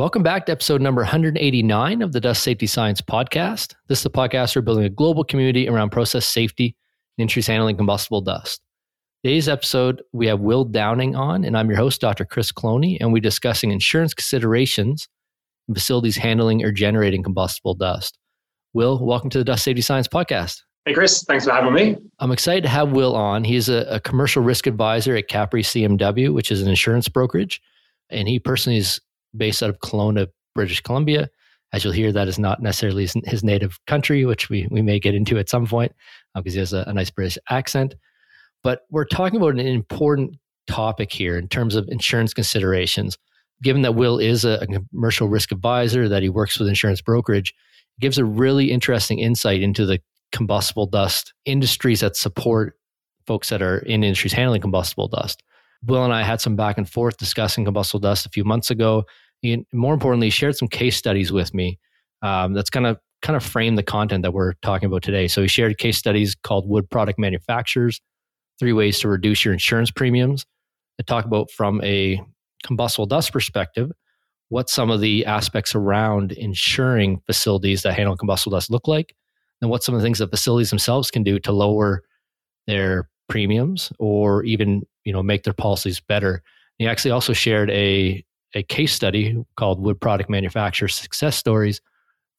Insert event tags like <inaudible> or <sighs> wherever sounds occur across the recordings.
Welcome back to episode number 189 of the Dust Safety Science podcast. This is the podcast for building a global community around process safety and industries handling combustible dust. Today's episode, we have Will Downing on, and I'm your host, Dr. Chris Cloney, and we're discussing insurance considerations in facilities handling or generating combustible dust. Will, welcome to the Dust Safety Science podcast. Hey, Chris, thanks for having me. I'm excited to have Will on. He's a, a commercial risk advisor at Capri CMW, which is an insurance brokerage. And he personally is based out of Kelowna, British Columbia. As you'll hear, that is not necessarily his, native country, which we, we may get into at some point because uh, he has a, a nice British accent. But we're talking about an important topic here in terms of insurance considerations. Given that Will is a, a commercial risk advisor, that he works with insurance brokerage, gives a really interesting insight into the combustible dust industries that support folks that are in industries handling combustible dust. Will and I had some back and forth discussing combustible dust a few months ago. And more importantly, he shared some case studies with me um, that's going to kind of frame the content that we're talking about today. So he shared case studies called Wood Product Manufacturers, Three Ways to Reduce Your Insurance Premiums. To talk about from a combustible dust perspective, what some of the aspects around insuring facilities that handle combustible dust look like, and what some of the things that facilities themselves can do to lower their premiums or even you know make their policies better. He actually also shared a a case study called Wood Product Manufacturer Success Stories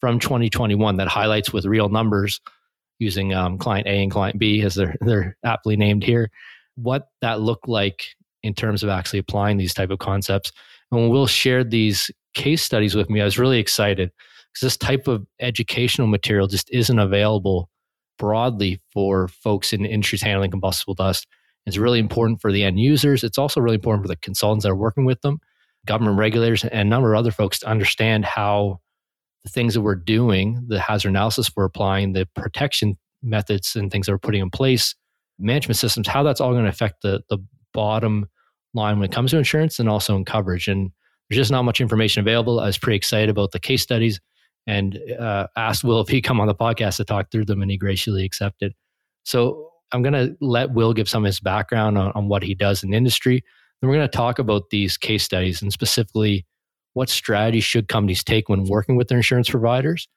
from 2021 that highlights with real numbers using um, client A and client B as they're <laughs> they're aptly named here what that looked like in terms of actually applying these type of concepts. And when Will shared these case studies with me, I was really excited because this type of educational material just isn't available broadly for folks in industries handling combustible dust. It's really important for the end users. It's also really important for the consultants that are working with them, government regulators, and a number of other folks to understand how the things that we're doing, the hazard analysis we're applying, the protection methods and things that we're putting in place, management systems, how that's all going to affect the, the bottom line when it comes to insurance and also in coverage. And there's just not much information available. I was pretty excited about the case studies and uh, asked Will if he come on the podcast to talk through them, and he graciously accepted. So I'm going to let Will give some of his background on, on what he does in the industry. Then we're going to talk about these case studies and specifically what strategies should companies take when working with their insurance providers.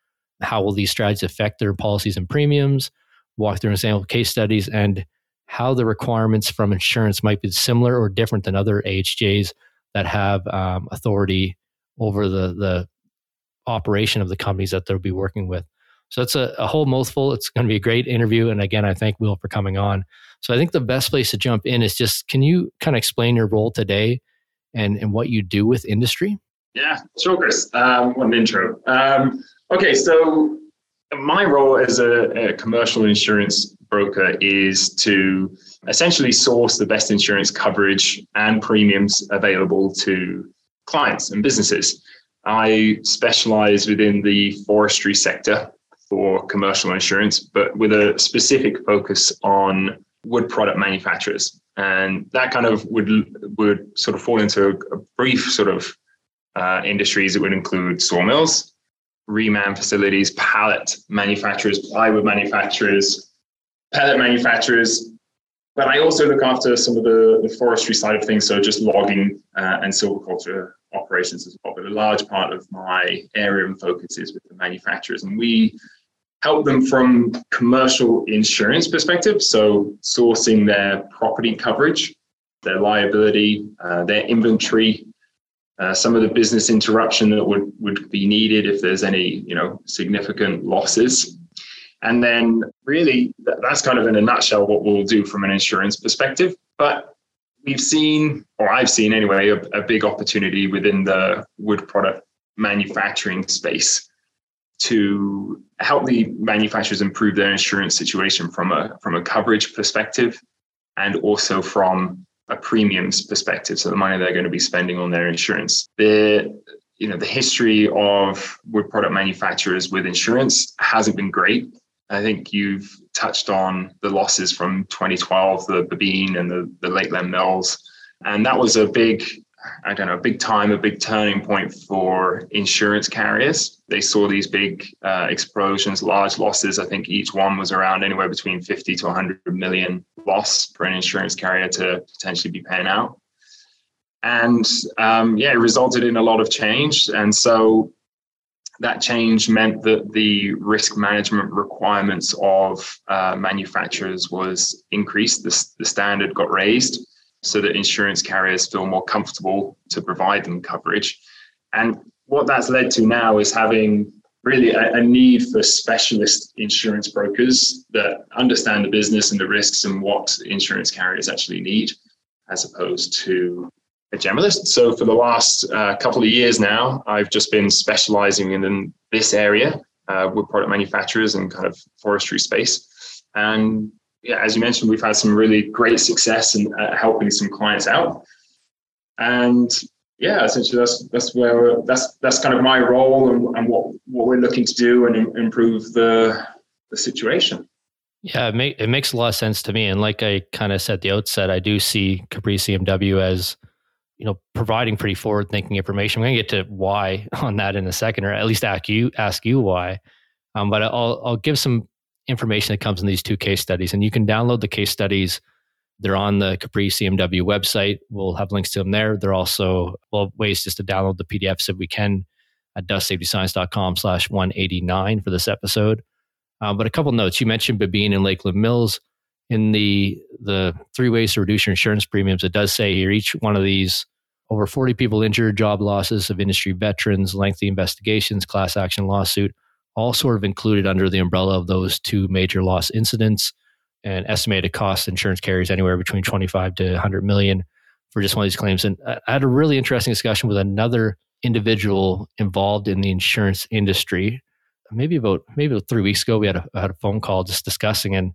How will these strategies affect their policies and premiums? Walk through an example case studies and how the requirements from insurance might be similar or different than other AHJs that have um, authority over the the operation of the companies that they'll be working with. So it's a, a whole mouthful. It's going to be a great interview. And again, I thank Will for coming on. So I think the best place to jump in is just can you kind of explain your role today and, and what you do with industry? Yeah, sure, Chris. Um, what an intro. Um, okay, so my role as a, a, commercial insurance broker is to essentially source the best insurance coverage and premiums available to clients and businesses. I specialize within the forestry sector for commercial insurance, but with a specific focus on wood product manufacturers. And that kind of would would sort of fall into a, brief sort of uh, industries. It would include sawmills, reman facilities, pallet manufacturers, plywood manufacturers, pellet manufacturers. But I also look after some of the, the forestry side of things, so just logging uh, and silviculture operations as well. But a large part of my area and focus is with the manufacturers, and we help them from commercial insurance perspective. So sourcing their property coverage, their liability, uh, their inventory, uh, some of the business interruption that would would be needed if there's any you know significant losses. And then really that's kind of in a nutshell what we'll do from an insurance perspective. But we've seen, or I've seen anyway, a, a big opportunity within the wood product manufacturing space to help the manufacturers improve their insurance situation from a from a coverage perspective and also from a premiums perspective so the money they're going to be spending on their insurance the you know the history of wood product manufacturers with insurance hasn't been great I think you've touched on the losses from 2012, the Babine and the, the Lakeland Mills. And that was a big, I don't know, a big time, a big turning point for insurance carriers. They saw these big uh, explosions, large losses. I think each one was around anywhere between 50 to 100 million loss for an insurance carrier to potentially be paying out. And um, yeah, it resulted in a lot of change. And so that change meant that the risk management requirements of uh, manufacturers was increased. The, the standard got raised so that insurance carriers feel more comfortable to provide them coverage. And what that's led to now is having really a, a, need for specialist insurance brokers that understand the business and the risks and what insurance carriers actually need, as opposed to a generalist. So for the last uh, couple of years now, I've just been specializing in, this area uh, with product manufacturers and kind of forestry space. And yeah, as you mentioned, we've had some really great success in uh, helping some clients out. And yeah, essentially that's that's where that's that's kind of my role and, and what what we're looking to do and improve the the situation. Yeah, it, make, it makes a lot of sense to me. And like I kind of said at the outset, I do see Capri CMW as you know providing pretty forward thinking information. I'm going to get to why <laughs> on that in a second, or at least ask you ask you why. Um, but I'll I'll give some information that comes in these two case studies, and you can download the case studies. They're on the Capri CMW website. We'll have links to them there. They're also well ways just to download the PDFs if we can at dustsafetyscience.com slash 189 for this episode. Uh, but a couple notes. You mentioned Babine and Lakeland Mills in the the three ways to reduce your insurance premiums, it does say here each one of these over 40 people injured, job losses of industry veterans, lengthy investigations, class action lawsuit, all sort of included under the umbrella of those two major loss incidents and estimated cost insurance carriers anywhere between 25 to 100 million for just one of these claims. And I had a really interesting discussion with another individual involved in the insurance industry. Maybe about maybe about three weeks ago, we had a, had a phone call just discussing, and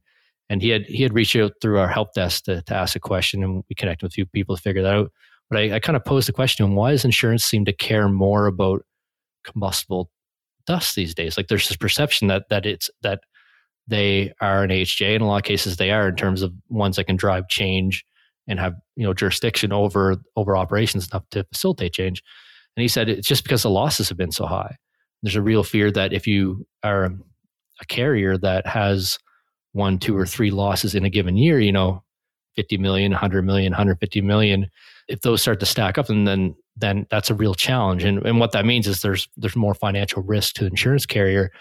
and he had he had reached out through our help desk to, to ask a question and we connected with a few people to figure that out but I, I kind of posed the question why does insurance seem to care more about combustible dust these days. Like there's this perception that that it's that they are an AHJ in a lot of cases they are in terms of ones that can drive change and have you know jurisdiction over over operations enough to facilitate change. And he said it's just because the losses have been so high. There's a real fear that if you are a carrier that has one, two, or three losses in a given year, you know, 50 million, 100 million, 150 million, if those start to stack up, and then then that's a real challenge. And and what that means is there's there's more financial risk to the insurance carrier.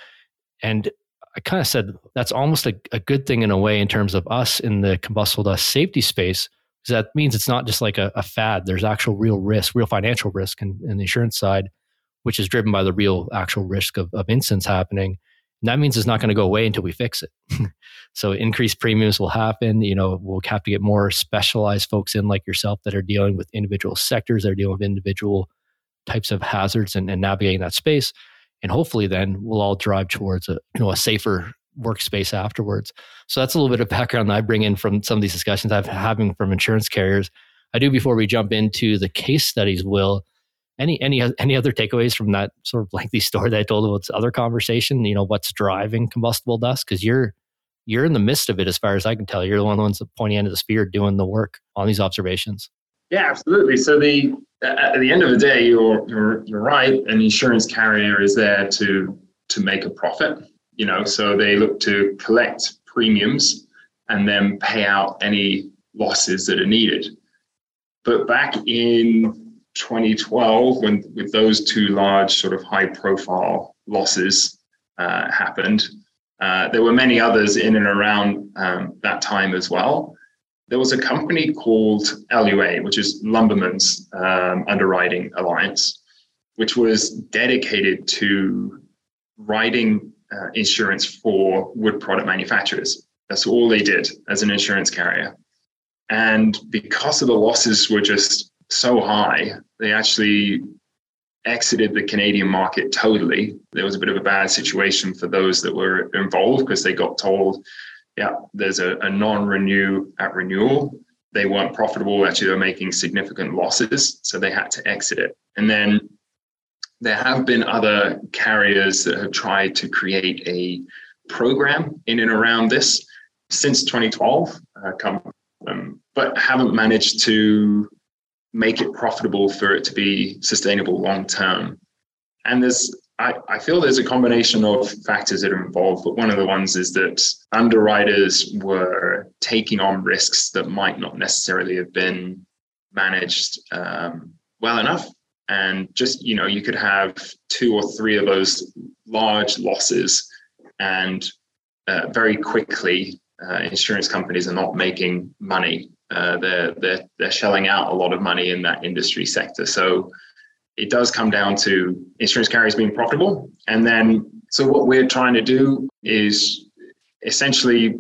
And I kind of said that's almost a, a good thing in a way in terms of us in the combustible dust safety space, because that means it's not just like a, a fad. There's actual real risk, real financial risk in, in the insurance side, which is driven by the real actual risk of, of incidents happening. That means it's not going to go away until we fix it. <laughs> so increased premiums will happen. You know, we'll have to get more specialized folks in like yourself that are dealing with individual sectors, that are dealing with individual types of hazards and, and navigating that space. And hopefully then we'll all drive towards a, you know, a safer workspace afterwards. So that's a little bit of background that I bring in from some of these discussions I've having from insurance carriers. I do before we jump into the case studies, Will, any any any other takeaways from that sort of lengthy <laughs> story that I told about this other conversation? You know, what's driving combustible dust? Because you're you're in the midst of it, as far as I can tell. You're the one of the ones pointing into the spear, doing the work on these observations. Yeah, absolutely. So the at the end of the day, you're you're you're right. An insurance carrier is there to to make a profit. You know, so they look to collect premiums and then pay out any losses that are needed. But back in 2012, when with those two large sort of high profile losses uh, happened, uh, there were many others in and around um, that time as well. There was a company called LUA, which is Lumbermen's um, Underwriting Alliance, which was dedicated to writing uh, insurance for wood product manufacturers. That's all they did as an insurance carrier. And because of the losses were just so high, they actually exited the Canadian market totally. There was a bit of a bad situation for those that were involved because they got told, yeah, there's a, a non renew at renewal. They weren't profitable. Actually, they were making significant losses. So they had to exit it. And then there have been other carriers that have tried to create a program in and around this since 2012, uh, come, um, but haven't managed to make it profitable for it to be sustainable long term. And there's I, I feel there's a combination of factors that are involved, but one of the ones is that underwriters were taking on risks that might not necessarily have been managed um, well enough. And just, you know, you could have two or three of those large losses, and uh, very quickly, uh, insurance companies are not making money. Uh, they're, they're, they're shelling out a lot of money in that industry sector. So it does come down to insurance carriers being profitable. And then, so what we're trying to do is essentially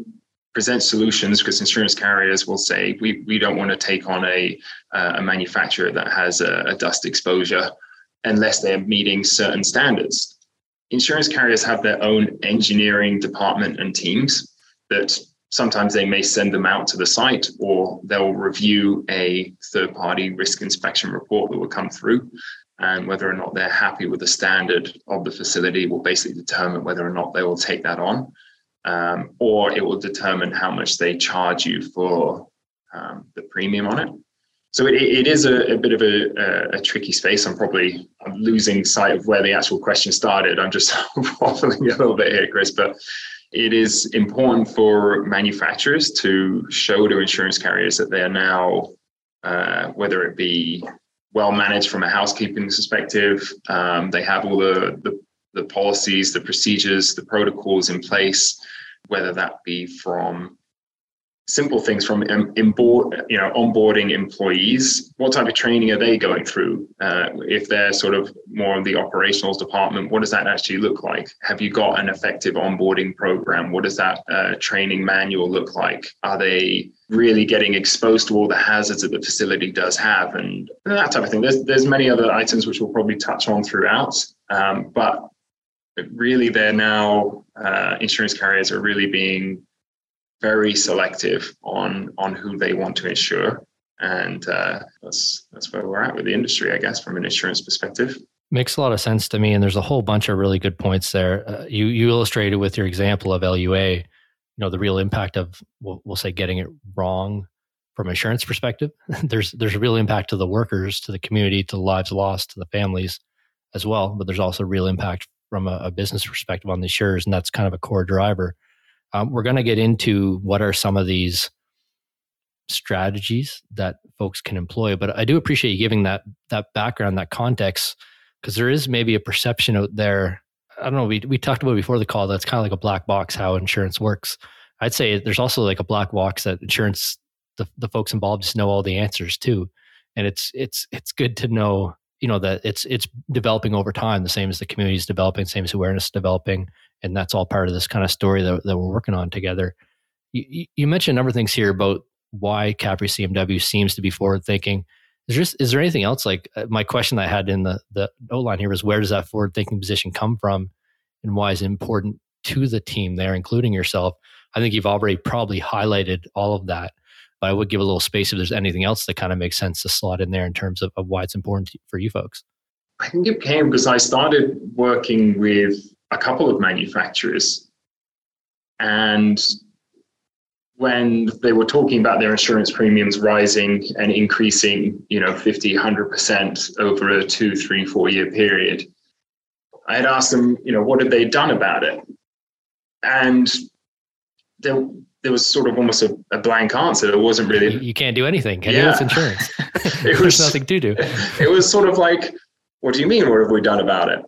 present solutions because insurance carriers will say we, we don't want to take on a, a manufacturer that has a, a dust exposure unless they're meeting certain standards. Insurance carriers have their own engineering department and teams that sometimes they may send them out to the site or they'll review a third party risk inspection report that will come through and whether or not they're happy with the standard of the facility will basically determine whether or not they will take that on um, or it will determine how much they charge you for um, the premium on it. So it, it is a, a bit of a, a, a, tricky space. I'm probably losing sight of where the actual question started. I'm just <laughs> waffling a little bit here, Chris, but it is important for manufacturers to show to insurance carriers that they are now, uh, whether it be well managed from a housekeeping perspective, um, they have all the, the the policies, the procedures, the protocols in place, whether that be from simple things from onboard, you know, onboarding employees. What type of training are they going through? Uh, if they're sort of more in the operationals department, what does that actually look like? Have you got an effective onboarding program? What does that uh, training manual look like? Are they really getting exposed to all the hazards that the facility does have, and, and that type of thing? There's there's many other items which we'll probably touch on throughout, um, but really they're now uh, insurance carriers are really being very selective on on who they want to insure. And uh, that's that's where we're at with the industry i guess from an insurance perspective. Makes a lot of sense to me and there's a whole bunch of really good points there. Uh, you you illustrated with your example of lua you know the real impact of we'll, we'll say getting it wrong from insurance perspective. <laughs> There's there's a real impact to the workers to the community to the lives lost to the families as well but there's also real impact from a, a business perspective on the insurers, and that's kind of a core driver. Um, we're going to get into what are some of these strategies that folks can employ, but I do appreciate you giving that that background, that context, because there is maybe a perception out there. I don't know. We we talked about before the call. That's kind of like a black box how insurance works. I'd say there's also like a black box that insurance the, the folks involved just know all the answers too, and it's it's it's good to know you know that it's it's developing over time the same as the community is developing same as awareness developing and that's all part of this kind of story that, that we're working on together. You, you mentioned a number of things here about why capri cmw seems to be forward thinking is there, is there anything else? Like uh, my question that i had in the the outline here was where does that forward thinking position come from and why is it important to the team there including yourself? I think you've already probably highlighted all of that but I would give a little space if there's anything else that kind of makes sense to slot in there in terms of, of why it's important for you folks. I think it came because I started working with a couple of manufacturers. And when they were talking about their insurance premiums rising and increasing, you know, 50, 100% over a two, three, four year period, I had asked them, you know, what had they done about it? And there, there was sort of almost a, a blank answer. It wasn't really. You can't do anything. Can yeah. you? It's insurance. <laughs> <laughs> it was, There's nothing to do. <laughs> It was sort of like, what do you mean? What have we done about it?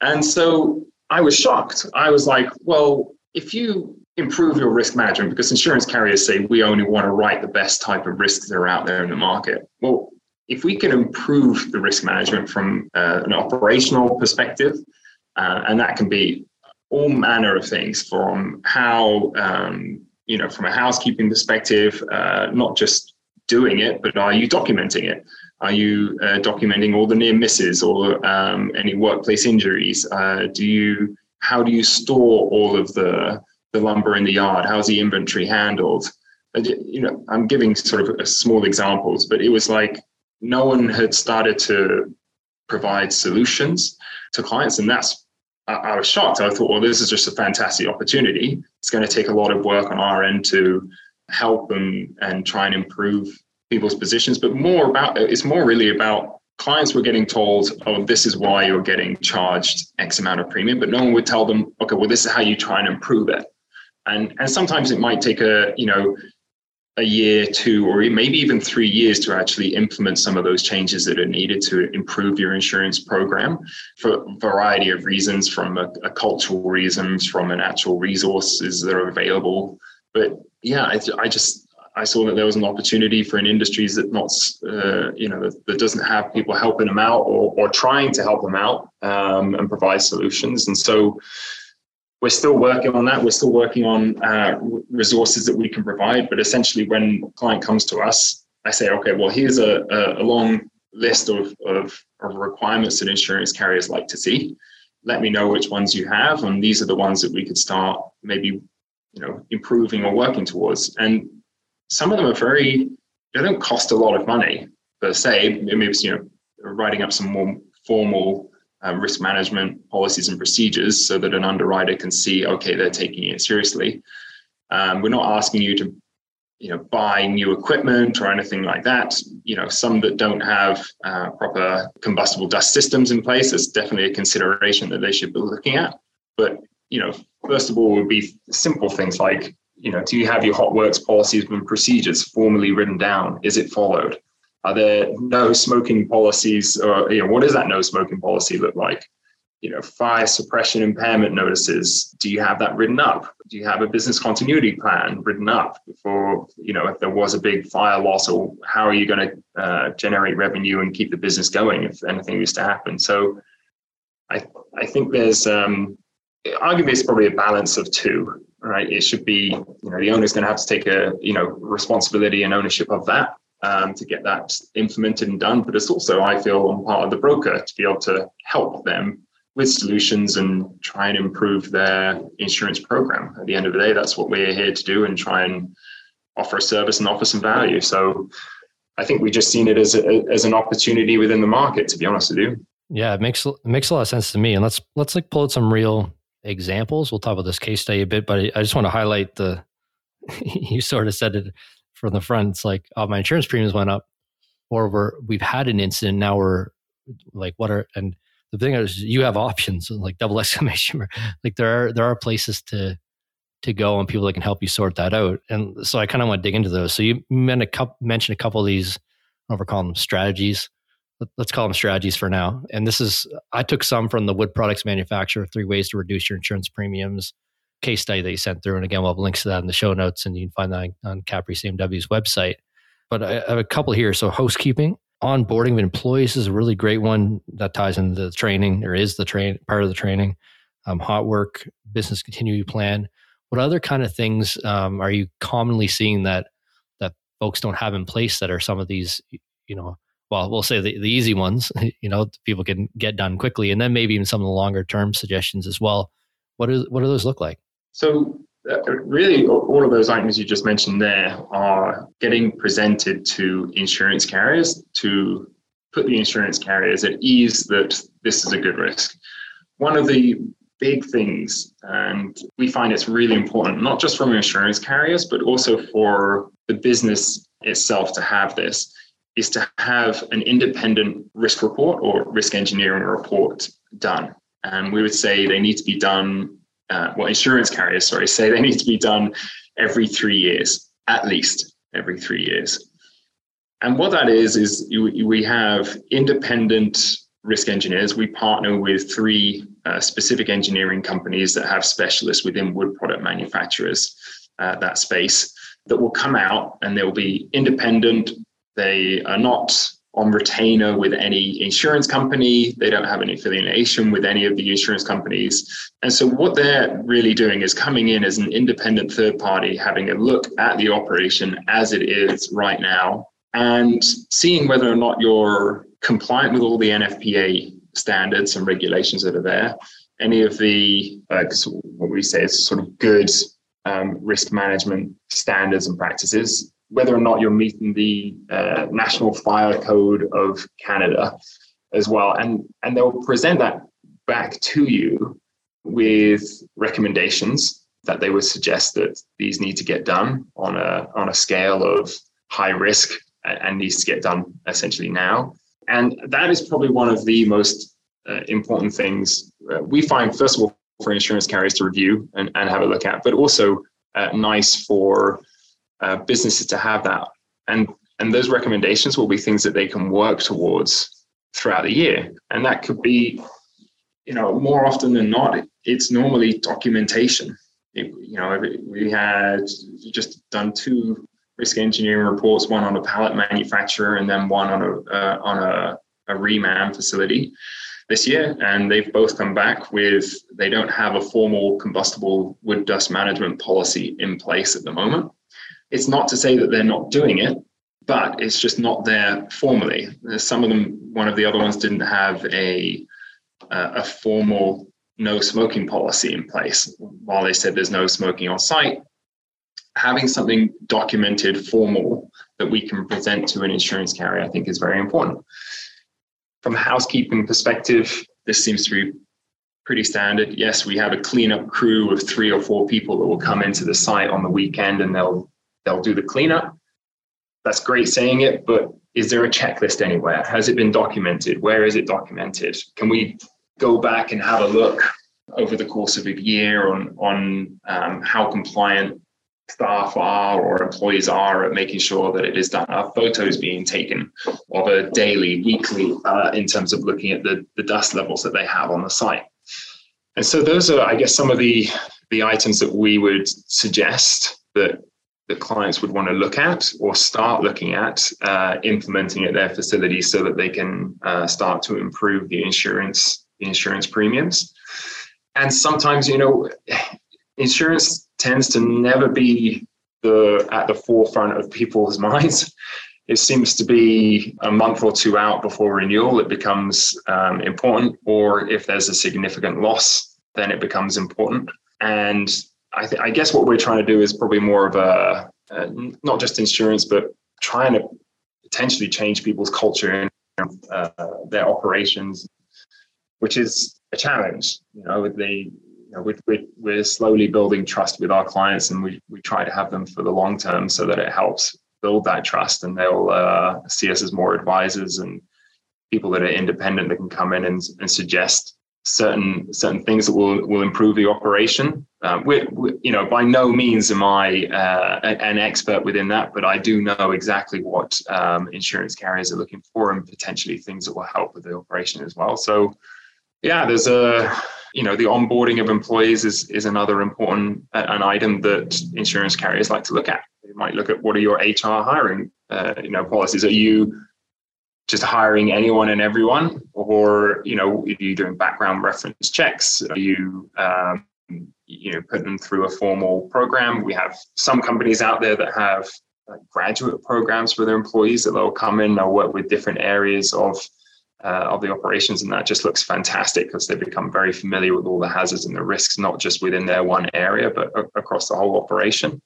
And so I was shocked. I was like, well, if you improve your risk management, because insurance carriers say we only want to write the best type of risks that are out there in the market. Well, if we can improve the risk management from uh, an operational perspective, uh, and that can be all manner of things from how um, you know, from a housekeeping perspective, uh, not just doing it, but are you documenting it? Are you uh, documenting all the near misses or um, any workplace injuries? Uh, do you how do you store all of the the lumber in the yard? How's the inventory handled? You know, I'm giving sort of small examples, but it was like no one had started to provide solutions to clients, and that's I, I was shocked. I thought, well, this is just a fantastic opportunity. It's going to take a lot of work on our end to help them and try and improve people's positions, but more about it's more really about clients were getting told, oh, this is why you're getting charged X amount of premium, but no one would tell them, okay, well, this is how you try and improve it. And and sometimes it might take a, you know, a year, two, or maybe even three years to actually implement some of those changes that are needed to improve your insurance program for a variety of reasons, from a, a cultural reasons, from an actual resources that are available. But yeah, I, I just I saw that there was an opportunity for an industry that not, uh, you know, that, that, doesn't have people helping them out or, or trying to help them out um, and provide solutions. And so we're still working on that. We're still working on uh, resources that we can provide. But essentially, when a client comes to us, I say, okay, well, here's a, a long list of, of, of requirements that insurance carriers like to see. Let me know which ones you have, and these are the ones that we could start maybe, you know, improving or working towards. And some of them are very they don't cost a lot of money per se. Maybe it's, you know writing up some more formal um, risk management policies and procedures so that an underwriter can see okay they're taking it seriously. Um, we're not asking you to you know buy new equipment or anything like that. You know some that don't have uh, proper combustible dust systems in place is definitely a consideration that they should be looking at. But you know first of all would be simple things like you know, do you have your hot works policies and procedures formally written down? Is it followed? Are there no smoking policies or you know, what does that no smoking policy look like? You know, fire suppression impairment notices. Do you have that written up? Do you have a business continuity plan written up for, you know, if there was a big fire loss or how are you going to uh, generate revenue and keep the business going if anything was to happen? So I, I think there's, um, arguably it's probably a balance of two right? It should be, you know, the owner's going to have to take a, you know, responsibility and ownership of that um, to get that implemented and done. But it's also, I feel, on part of the broker to be able to help them with solutions and try and improve their insurance program. At the end of the day, that's what we're here to do and try and offer a service and offer some value. So I think we just seen it as a, as an opportunity within the market, to be honest with you. Yeah, it makes it makes a lot of sense to me. And let's let's like pull out some real examples. We'll talk about this case study a bit, but I just want to highlight the, <laughs> you sort of said it from the front. It's like, oh, my insurance premiums went up, or we're, we've had an incident. Now we're like, what are, and the thing is, you have options, <laughs> like double <laughs> exclamation. Like there are, there are places to, to go and people that can help you sort that out. And so I kind of want to dig into those. So you mentioned a couple, mentioned a couple of these, I don't know if we're calling them strategies let's call them strategies for now. And this is, I took some from the wood products manufacturer, three ways to reduce your insurance premiums case study that you sent through. And again, we'll have links to that in the show notes and you can find that on Capri CMW's website. But I have a couple here. So housekeeping, onboarding of employees is a really great one that ties into the training or is the train part of the training. Um, hot work, business continuity plan. What other kind of things um, are you commonly seeing that that folks don't have in place that are some of these, you know, well, we'll say the, the easy ones, <laughs> you know, people can get done quickly, and then maybe even some of the longer term suggestions as well. What is what do those look like? So uh, really, all of those items you just mentioned there are getting presented to insurance carriers to put the insurance carriers at ease that this is a good risk. One of the big things, and we find it's really important, not just from insurance carriers, but also for the business itself to have this, is to have an independent risk report or risk engineering report done. And we would say they need to be done, uh, well, insurance carriers, sorry, say they need to be done every three years, at least every three years. And what that is, is we have independent risk engineers. We partner with three uh, specific engineering companies that have specialists within wood product manufacturers, uh, that space, that will come out and they'll be independent they are not on retainer with any insurance company. They don't have any affiliation with any of the insurance companies. And so, what they're really doing is coming in as an independent third party, having a look at the operation as it is right now, and seeing whether or not you're compliant with all the NFPA standards and regulations that are there. Any of the, uh, what we say is sort of good um, risk management standards and practices whether or not you're meeting the uh, National Fire Code of Canada as well. And, and they'll present that back to you with recommendations that they would suggest that these need to get done on a, on a scale of high risk and needs to get done essentially now. And that is probably one of the most uh, important things uh, we find, first of all, for insurance carriers to review and, and have a look at, but also uh, nice for uh, businesses to have that. And and those recommendations will be things that they can work towards throughout the year. And that could be, you know, more often than not, it's normally documentation. It, you know, we had just done two risk engineering reports, one on a pallet manufacturer and then one on a uh, on a, a reman facility this year, and they've both come back with they don't have a formal combustible wood dust management policy in place at the moment. It's not to say that they're not doing it, but it's just not there formally. Some of them, one of the other ones, didn't have a a formal no smoking policy in place. While they said there's no smoking on site, having something documented, formal that we can present to an insurance carrier, I think, is very important. From a housekeeping perspective, this seems to be pretty standard. Yes, we have a cleanup crew of three or four people that will come into the site on the weekend and they'll they'll do the cleanup. That's great saying it, but is there a checklist anywhere? Has it been documented? Where is it documented? Can we go back and have a look over the course of a year on on um, how compliant staff are or employees are at making sure that it is done. Are photos being taken of a daily, weekly, uh, in terms of looking at the, the dust levels that they have on the site? And so those are, I guess, some of the the items that we would suggest that the clients would want to look at or start looking at uh, implementing at their facilities so that they can uh, start to improve the insurance the insurance premiums. And sometimes, you know, <sighs> insurance tends to never be the at the forefront of people's <laughs> minds. It seems to be a month or two out before renewal, it becomes um, important, or if there's a significant loss, then it becomes important. And I, th- I guess what we're trying to do is probably more of a, not just insurance, but trying to potentially change people's culture and uh, their operations, which is a challenge. You know, the know, we're, we're, we're slowly building trust with our clients and we, we try to have them for the long term so that it helps build that trust and they'll uh, see us as more advisors and people that are independent that can come in and, and suggest certain certain things that will will improve the operation. Um, we, we, you know, by no means am I uh, an expert within that, but I do know exactly what um, insurance carriers are looking for and potentially things that will help with the operation as well. So, yeah, there's a you know the onboarding of employees is is another important uh, an item that insurance carriers like to look at. They might look at what are your HR hiring uh, you know policies. Are you just hiring anyone and everyone, or you know, are you doing background reference checks? Are you um, you know put them through a formal program? We have some companies out there that have like graduate programs for their employees that they'll come in, they'll work with different areas of uh, of the operations, and that just looks fantastic because they become very familiar with all the hazards and the risks, not just within their one area, but across the whole operation.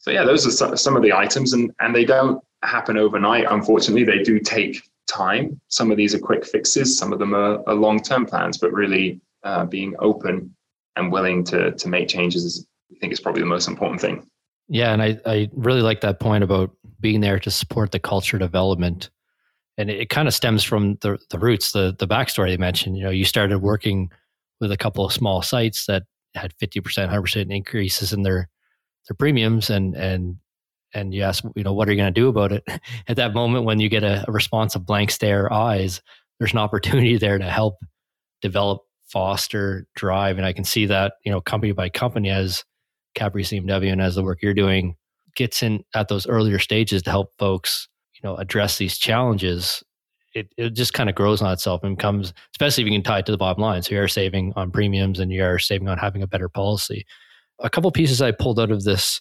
So yeah, those are some of the items, and and they don't happen overnight. Unfortunately, they do take time. Some of these are quick fixes, some of them are, are long term plans, but really uh, being open and willing to to make changes is, I think, is probably the most important thing. Yeah, and I I really like that point about being there to support the culture development and it, it kind of stems from the the roots, the the backstory you mentioned. You know, you started working with a couple of small sites that had fifty percent, hundred percent increases in their their premiums, and and and you ask, you know, what are you going to do about it? <laughs> At that moment, when you get a, a response of blank stare eyes, there's an opportunity there to help develop, foster, drive, and I can see that you know, company by company as Capri CMW and as the work you're doing gets in at those earlier stages to help folks you know address these challenges. It, it just kind of grows on itself and comes especially if you can tie it to the bottom line. So you are saving on premiums and you are saving on having a better policy. A couple pieces i pulled out of this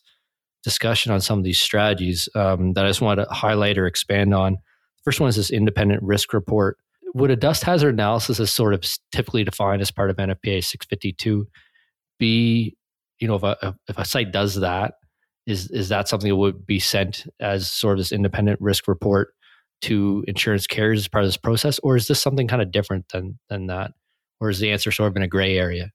discussion on some of these strategies um, that i just want to highlight or expand on. The first one is this independent risk report would a dust hazard analysis as sort of typically defined as part of nfpa 652 be you know if a, if a site does that is is that something that would be sent as sort of this independent risk report to insurance carriers as part of this process, or is this something kind of different than than that, or is the answer sort of in a gray area?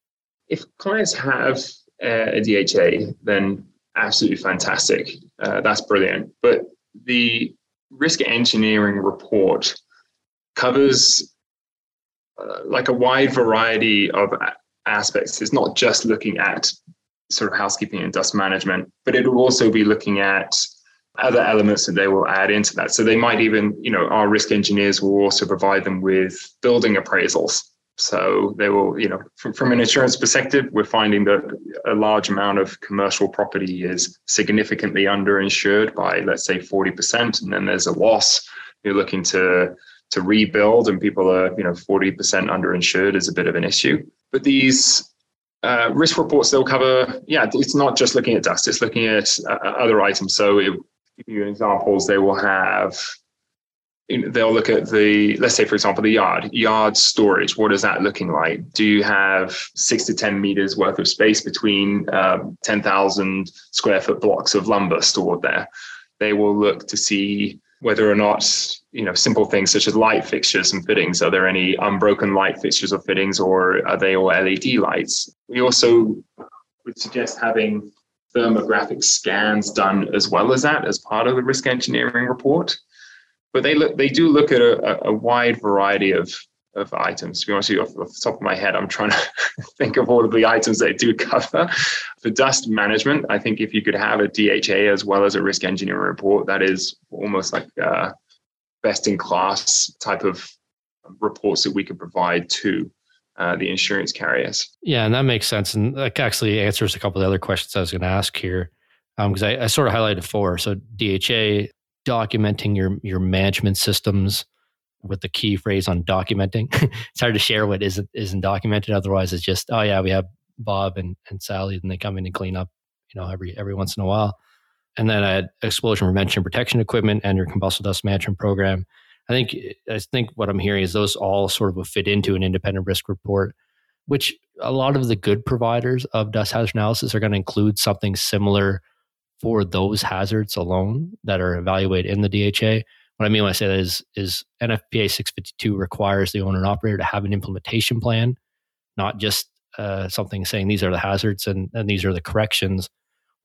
If clients have uh, a DHA, then absolutely fantastic. Uh, that's brilliant. But the risk engineering report covers uh, like a wide variety of aspects. It's not just looking at sort of housekeeping and dust management, but it will also be looking at other elements that they will add into that. So they might even, you know, our risk engineers will also provide them with building appraisals. So they will, you know, from, from an insurance perspective, we're finding that a large amount of commercial property is significantly underinsured by, let's say, 40%. And then there's a loss. You're looking to to rebuild and people are, you know, 40% underinsured is a bit of an issue. But these uh, risk reports they'll cover yeah it's not just looking at dust it's looking at uh, other items. So it, give you examples they will have they'll look at the let's say for example the yard yard storage what is that looking like? Do you have six to ten meters worth of space between um, 10000 square foot blocks of lumber stored there? They will look to see whether or not you know simple things such as light fixtures and fittings. Are there any unbroken light fixtures or fittings or are they all led lights? We also would suggest having thermographic scans done as well as that as part of the risk engineering report. But they look they do look at a, a wide variety of of items. To be honest with you, off, off, the top of my head, I'm trying to <laughs> think of all of the items they do cover. For dust management, I think if you could have a DHA as well as a risk engineering report, that is almost like a best in class type of reports that we could provide to uh, the insurance carriers. Yeah, and that makes sense. And that actually answers a couple of the other questions I was going to ask here. Because um, I, I sort of highlighted four. So DHA, documenting your your management systems with the key phrase on documenting. <laughs> it's hard to share what isn't isn't documented. Otherwise, it's just oh yeah, we have Bob and, and Sally, and they come in and clean up, you know, every every once in a while. And then I had explosion prevention protection equipment and your combustible dust management program. I think I think what I'm hearing is those all sort of fit into an independent risk report, which a lot of the good providers of dust hazard analysis are going to include something similar for those hazards alone that are evaluated in the DHA. What I mean when I say that is, is NFPA 652 requires the owner and operator to have an implementation plan, not just uh, something saying these are the hazards and, and these are the corrections.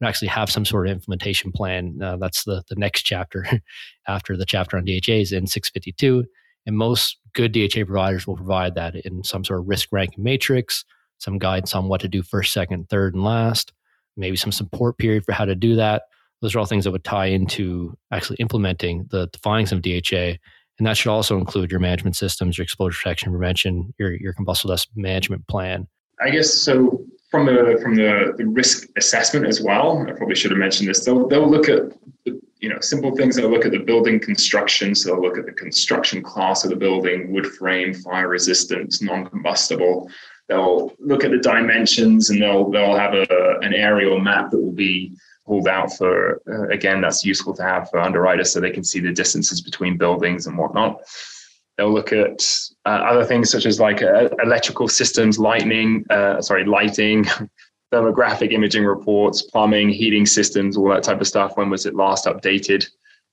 We actually have some sort of implementation plan. Uh, that's the, the next chapter <laughs> after the chapter on DHAs in 652. And most good DHA providers will provide that in some sort of risk ranking matrix, some guidance on what to do first, second, third, and last, maybe some support period for how to do that those are all things that would tie into actually implementing the, the findings of DHA. And that should also include your management systems, your exposure protection prevention, your, your combustible dust management plan. I guess so. From the from the, the risk assessment as well, I probably should have mentioned this. They'll they'll look at you know simple things. They'll look at the building construction. So they'll look at the construction class of the building: wood frame, fire resistant, non-combustible. They'll look at the dimensions, and they'll they'll have a an aerial map that will be pulled out for, uh, again, that's useful to have for underwriters so they can see the distances between buildings and whatnot. They'll look at uh, other things such as like uh, electrical systems, lightning, uh, sorry, lighting, <laughs> thermographic imaging reports, plumbing, heating systems, all that type of stuff. When was it last updated?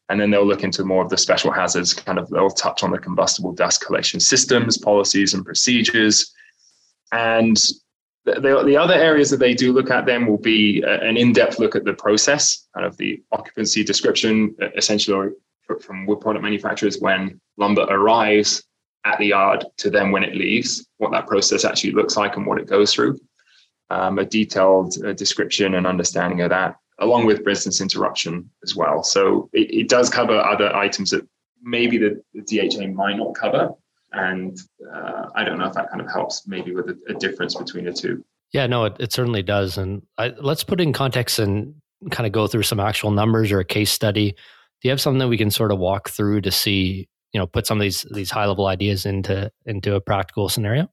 And then they'll look into more of the special hazards, kind of, they'll touch on the combustible dust collection systems, policies, and procedures. And the, the, other areas that they do look at then will be an in-depth look at the process, kind of the occupancy description, essentially from wood product manufacturers when lumber arrives at the yard to then when it leaves, what that process actually looks like and what it goes through. Um, a detailed uh, description and understanding of that, along with business interruption as well. So it, it does cover other items that maybe the, the DHA might not cover, and uh, I don't know if that kind of helps maybe with a, a difference between the two. Yeah, no, it, it certainly does. And I, let's put in context and kind of go through some actual numbers or a case study. Do you have something that we can sort of walk through to see, you know, put some of these these high level ideas into into a practical scenario?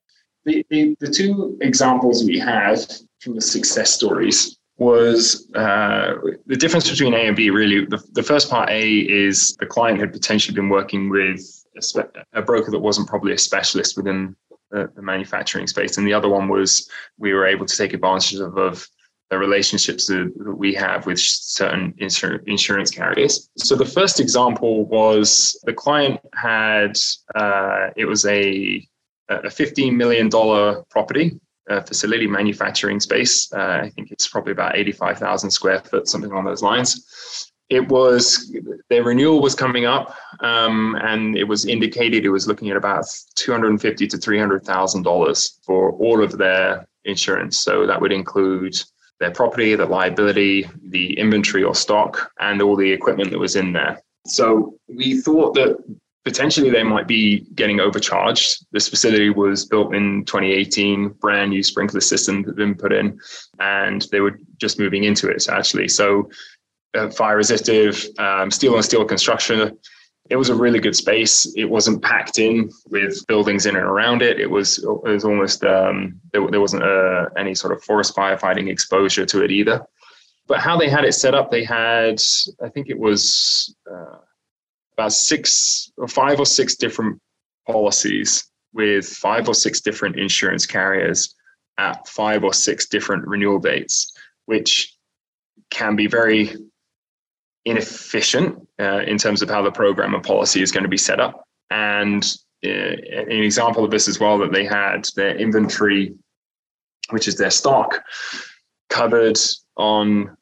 The, the, the two examples we have from the success stories was uh, the difference between A and B. Really, the, the first part A is the client had potentially been working with a, spe- a broker that wasn't probably a specialist within the, the, manufacturing space, and the other one was we were able to take advantage of, of the relationships that, that we have with certain insur- insurance carriers. So the first example was the client had uh, it was a a $15 million property uh, facility manufacturing space. Uh, I think it's probably about 85,000 square foot, something along those lines it was their renewal was coming up, um, and it was indicated it was looking at about two hundred fifty to three hundred thousand dollars for all of their insurance. So that would include their property, the liability, the inventory or stock, and all the equipment that was in there. So we thought that potentially they might be getting overcharged. This facility was built in 2018, brand new sprinkler system had been put in, and they were just moving into it actually. So fire resistive, um, steel on steel construction. It was a really good space. It wasn't packed in with buildings in and around it. It was it was almost um, there, there wasn't uh, any sort of forest firefighting exposure to it either. But how they had it set up, they had I think it was uh, about six or five or six different policies with five or six different insurance carriers at five or six different renewal dates, which can be very inefficient uh, in terms of how the program and policy is going to be set up. And uh, an example of this as well that they had their inventory, which is their stock, covered on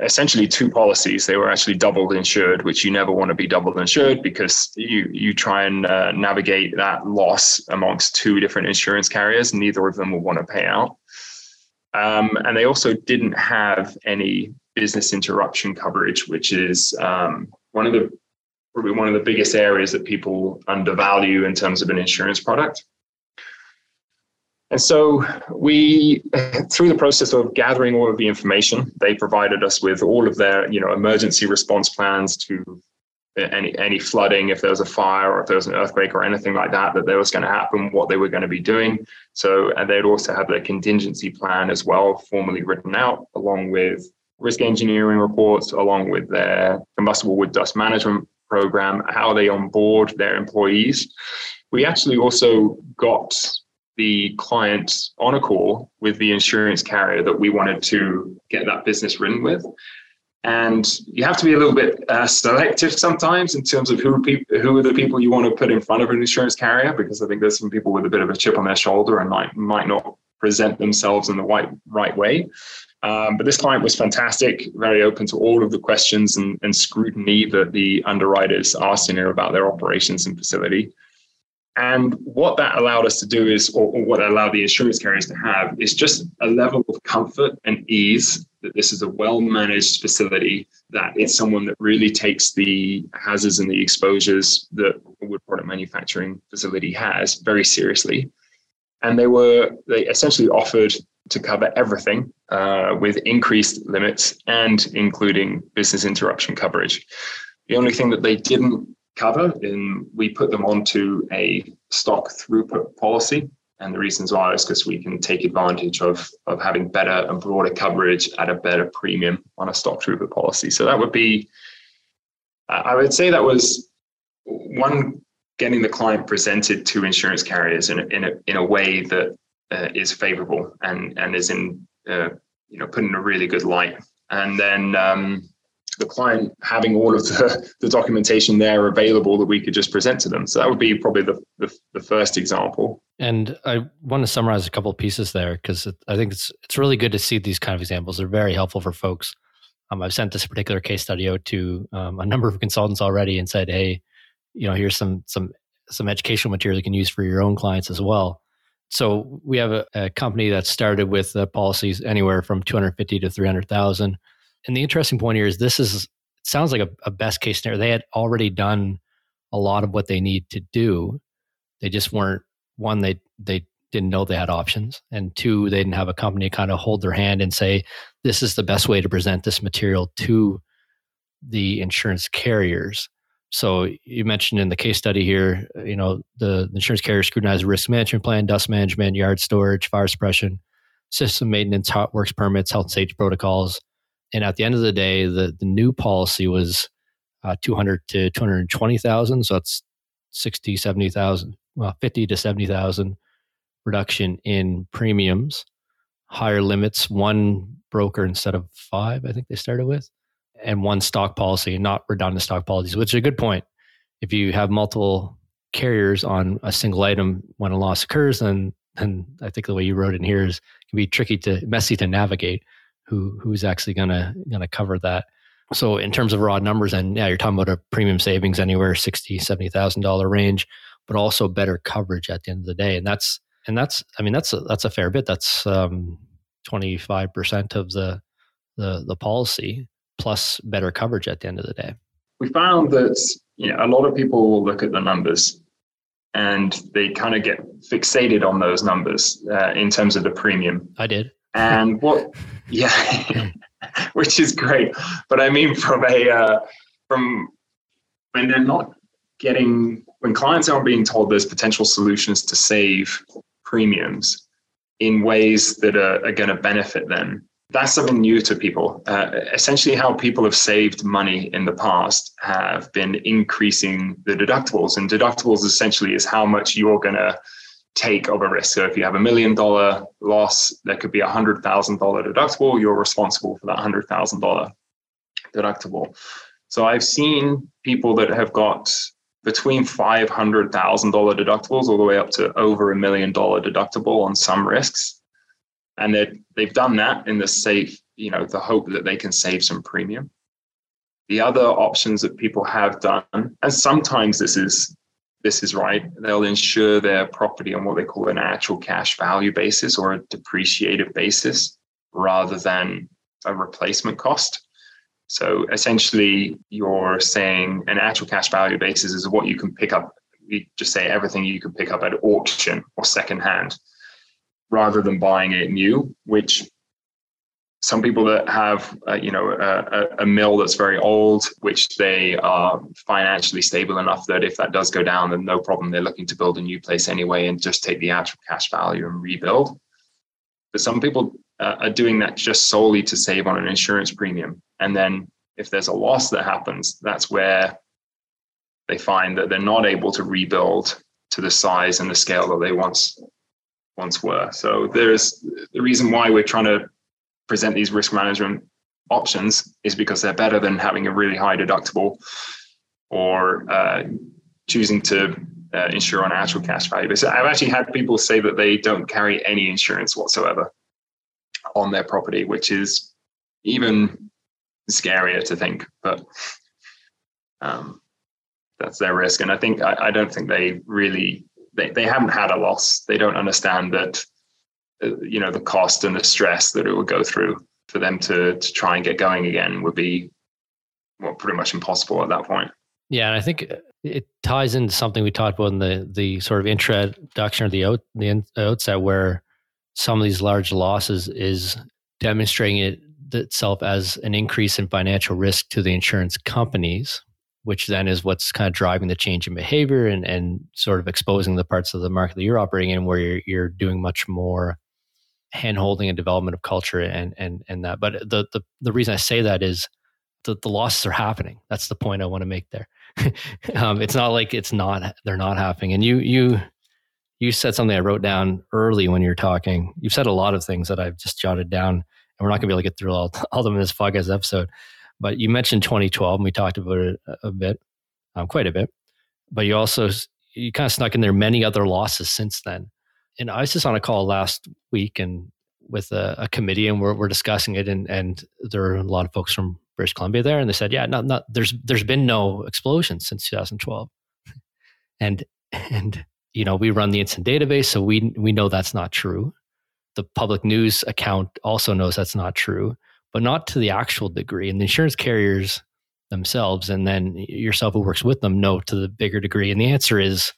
essentially two policies. They were actually doubled insured, which you never want to be doubled insured because you you try and uh, navigate that loss amongst two different insurance carriers. Neither of them will want to pay out. Um, and they also didn't have any business interruption coverage, which is um, one of the probably one of the biggest areas that people undervalue in terms of an insurance product. And so we, <laughs> through the process of gathering all of the information, they provided us with all of their, you know, emergency response plans to any any flooding, if there was a fire or if there was an earthquake or anything like that, that there was going to happen, what they were going to be doing. So, and they'd also have their contingency plan as well, formally written out, along with risk engineering reports, along with their combustible wood dust management program, how they onboard their employees. We actually also got the client on a call with the insurance carrier that we wanted to get that business written with. And you have to be a little bit uh, selective sometimes in terms of who who are the people you want to put in front of an insurance carrier, because I think there's some people with a bit of a chip on their shoulder and might might not present themselves in the right right way. Um, but this client was fantastic, very open to all of the questions and, and scrutiny that the underwriters asked in here about their operations and facility. And what that allowed us to do is, or, or what allowed the insurance carriers to have, is just a level of comfort and ease that this is a well managed facility, that it's someone that really takes the hazards and the exposures that a wood product manufacturing facility has very seriously. And they were, they essentially offered to cover everything uh, with increased limits and including business interruption coverage. The only thing that they didn't cover, and we put them onto a stock throughput policy. And the reasons why is because we can take advantage of, of having better and broader coverage at a better premium on a stock throughput policy. So that would be, I would say that was one getting the client presented to insurance carriers in in a, in a way that uh, is favorable and, and is in, uh, you know, put in a really good light. And then um, the client having all of the, <laughs> the documentation there available that we could just present to them. So that would be probably the, the, the first example. And I want to summarize a couple of pieces there because I think it's it's really good to see these kind of examples. They're very helpful for folks. Um, I've sent this particular case study out to um, a <laughs> number of consultants already and said, hey, you know, here's some some some educational material you can use for your own clients as well. So we have a, a company that started with uh, policies anywhere from 250 to 300,000 and the interesting point here is this is sounds like a, a best case scenario. They had already done a lot of what they need to do. They just weren't one. They they didn't know they had options, and two, they didn't have a company kind of hold their hand and say, "This is the best way to present this material to the insurance carriers." So you mentioned in the case study here, you know, the, the insurance carrier scrutinized risk management plan, dust management, yard storage, fire suppression, system maintenance, hot works permits, health and safety protocols, and at the end of the day, the, the new policy was uh, 200 to 220,000. So that's 60, 70,000, well, 50 to 70,000 reduction in premiums, higher limits, one broker instead of five, I think they started with, and one stock policy, not redundant stock policies, which is a good point. If you have multiple carriers on a single item when a loss occurs, then, then I think the way you wrote in here is can be tricky to messy to navigate who who's actually gonna gonna cover that. So in terms of raw numbers, and yeah, you're talking about a premium savings anywhere sixty, seventy thousand dollar range, but also better coverage at the end of the day. And that's and that's I mean that's a, that's a fair bit. That's um, 25% of the the the policy plus better coverage at the end of the day. We found that you know a lot of people will look at the numbers and they kind of get fixated on those numbers uh, in terms of the premium. I did. And <laughs> what, yeah, <laughs> which is great. But I mean, from a uh, from when they're not getting when clients aren't being told there's potential solutions to save premiums in ways that are, are going to benefit them that's something new to people. Uh, essentially, how people have saved money in the past have been increasing the deductibles, and deductibles essentially is how much you're going to take of a risk. So, if you have a million dollar loss, there could be a hundred thousand dollar deductible. You're responsible for that hundred thousand dollar deductible. So, I've seen people that have got between five hundred thousand dollar deductibles all the way up to over a million dollar deductible on some risks and they they've done that in the safe, you know, the hope that they can save some premium. The other options that people have done, and sometimes this is this is right, they'll insure their property on what they call an actual cash value basis or a depreciated basis rather than a replacement cost. So essentially, you're saying an actual cash value basis is what you can pick up. You just say everything you can pick up at auction or secondhand rather than buying it new, which some people that have uh, you know a, a, mill that's very old which they are financially stable enough that if that does go down then no problem. They're looking to build a new place anyway and just take the actual cash value and rebuild. But some people uh, are doing that just solely to save on an insurance premium. And then if there's a loss that happens that's where they find that they're not able to rebuild to the size and the scale that they once once were. So there's the reason why we're trying to present these risk management options is because they're better than having a really high deductible or uh, choosing to uh, insure on actual cash value. But I've actually had people say that they don't carry any insurance whatsoever on their property, which is even scarier to think. But um, that's their risk, and I think I, I don't think they really they, they haven't had a loss. They don't understand that, uh, you know, the cost and the stress that it would go through for them to to try and get going again would be well pretty much impossible at that point. Yeah, and I think it ties into something we talked about in the the sort of introduction or the out, the outset, where some of these large losses is demonstrating it itself as an increase in financial risk to the insurance companies, which then is what's kind of driving the change in behavior and, and sort of exposing the parts of the market that you're operating in where you're, you're doing much more handholding and development of culture and and and that. But the the, the reason I say that is the, the losses are happening. That's the point I want to make there. <laughs> um, it's not like it's not they're not happening. And you you you said something I wrote down early when you're talking. You've said a lot of things that I've just jotted down, and we're not going to be able to get through all, all of them in this podcast episode. But you mentioned 2012, and we talked about it a, bit, um, quite a bit. But you also you kind of snuck in there many other losses since then. And I was just on a call last week and with a, a committee, and we're, we're discussing it, and and there are a lot of folks from British Columbia there, and they said, yeah, not not there's there's been no explosion since 2012, <laughs> and and you know we run the incident database, so we we know that's not true. The public news account also knows that's not true but not to the actual degree. And the insurance carriers themselves, and then yourself who works with them, know to the bigger degree. And the answer is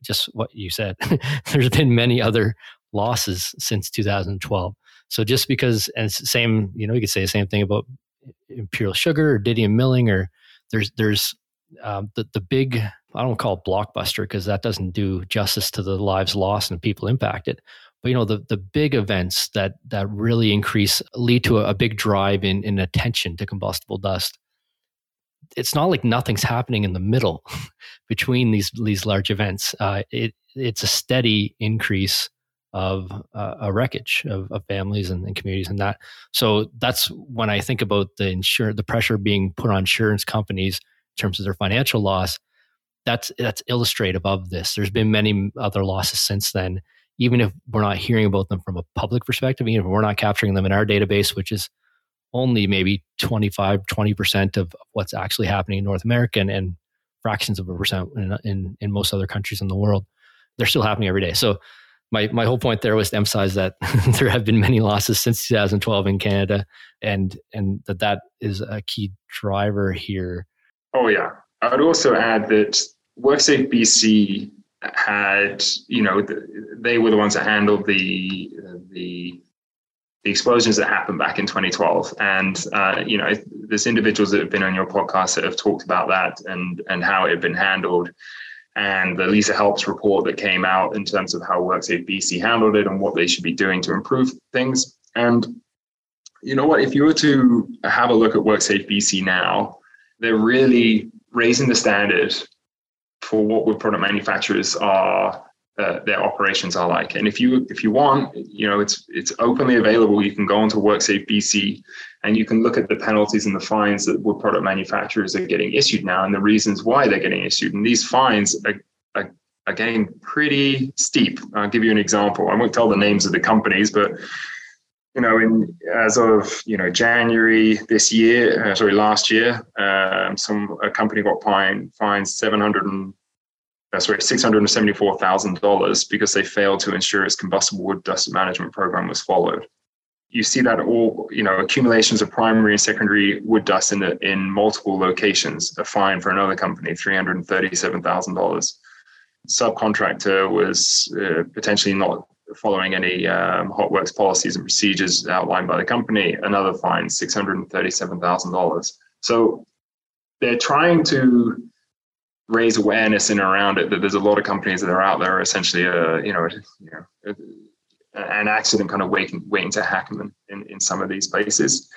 just what you said. <laughs> There's been many other losses since 2012. So just because, and same, you know, you could say the same thing about Imperial Sugar or Didion Milling, or there's there's um, the the big I don't call it blockbuster because that doesn't do justice to the lives lost and people impacted but you know the the big events that that really increase lead to a, a big drive in in attention to combustible dust it's not like nothing's happening in the middle <laughs> between these these large events. Uh, it it's a steady increase of uh, a wreckage of, of families and, and, communities and that. So that's when I think about the insurance, the pressure being put on insurance companies in terms of their financial loss. That's that's illustrative of this. There's been many other losses since then, even if we're not hearing about them from a public perspective, even if we're not capturing them in our database, which is only maybe 25, 20% of what's actually happening in North America and, and fractions of a percent in, in, in, most other countries in the world, they're still happening every day. So my my whole point there was to emphasize that <laughs> there have been many losses since 2012 in Canada, and and that that is a key driver here. Oh yeah, I would also add that WorkSafe BC had you know they were the ones that handled the the the explosions that happened back in 2012 and uh, you know there's individuals that have been on your podcast that have talked about that and and how it had been handled and the Lisa Helps report that came out in terms of how WorkSafe BC handled it and what they should be doing to improve things. And you know what? If you were to have a look at WorkSafe BC now, they're really raising the standard for what wood product manufacturers are uh, their operations are like. And if you if you want, you know, it's it's openly available. You can go onto WorkSafe BC and you can look at the penalties and the fines that wood product manufacturers are getting issued now and the reasons why they're getting issued. And these fines are, are again pretty steep. I'll give you an example. I won't tell the names of the companies, but you know, in as of you know January this year, uh, sorry, last year, um, some a company got fined fined seven hundred and sorry, $674,000 because they failed to ensure its combustible wood dust management program was followed. You see that all, you know, accumulations of primary and secondary wood dust in, the, in multiple locations, a fine for another company, $337,000. Subcontractor was uh, potentially not following any um, hot works policies and procedures outlined by the company, another fine, $637,000. So they're trying to raise awareness in around it that there's a lot of companies that are out there essentially uh, you know you know an accident kind of waiting waiting to happen in, in some of these places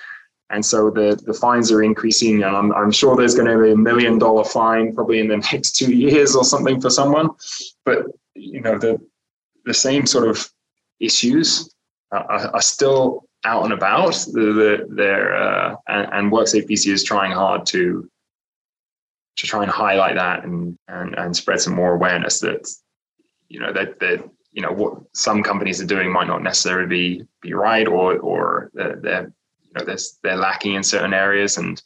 and so the the fines are increasing and I'm, I'm sure there's going to be a million dollar fine probably in the <laughs> next two years or something for someone. But you know the the same sort of issues are, are still out and about. The, the, they're uh, and, and WorkSafe BC is trying hard to to try and highlight that and and, and spread some more awareness that you know that that you know what some companies are doing might not necessarily be be right or or they're, they're you know they're, they're lacking in certain areas and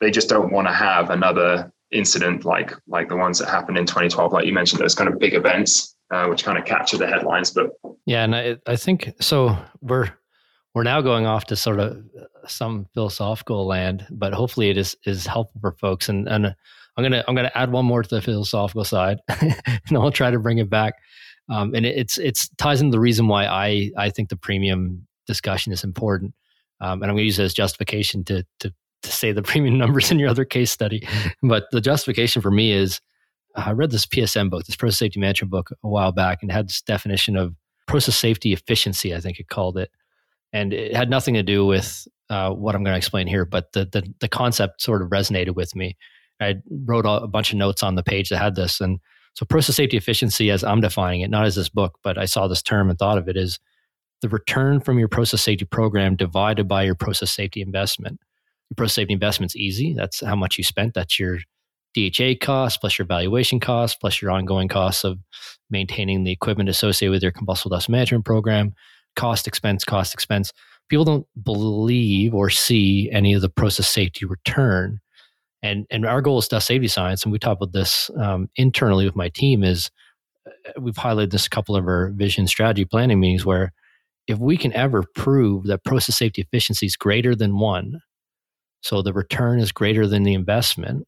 they just don't want to have another incident like like the ones that happened in 2012 like you mentioned those kind of big events uh, which kind of capture the headlines but yeah and I, I think so we're we're now going off to sort of some philosophical land but hopefully it is is helpful for folks and and I'm gonna I'm gonna add one more to the philosophical side, <laughs> and I'll try to bring it back. Um, and it, it's it's ties into the reason why I I think the premium discussion is important. Um, and I'm to use it as justification to to to say the <laughs> premium numbers in your other case study. But the justification for me is uh, I read this PSM book, this process safety management book, a while back, and had this definition of process safety efficiency. I think it called it, and it had nothing to do with uh, what I'm going to explain here. But the, the the concept sort of resonated with me. I wrote a bunch of notes on the page that had this. And so process safety efficiency, as I'm defining it, not as this book, but I saw this term and thought of it is the return from your process safety program divided by your process safety investment. Your process safety investment's easy. That's how much you spent. That's your DHA cost plus your valuation cost plus your ongoing costs of maintaining the equipment associated with your combustible dust management program. Cost, expense, cost, expense. People don't believe or see any of the process safety return and and our goal is dust safety science, and we talk about this um, internally with my team. Is uh, we've highlighted this a couple of our vision strategy planning meetings where if we can ever prove that process safety efficiency is greater than one, so the return is greater than the investment,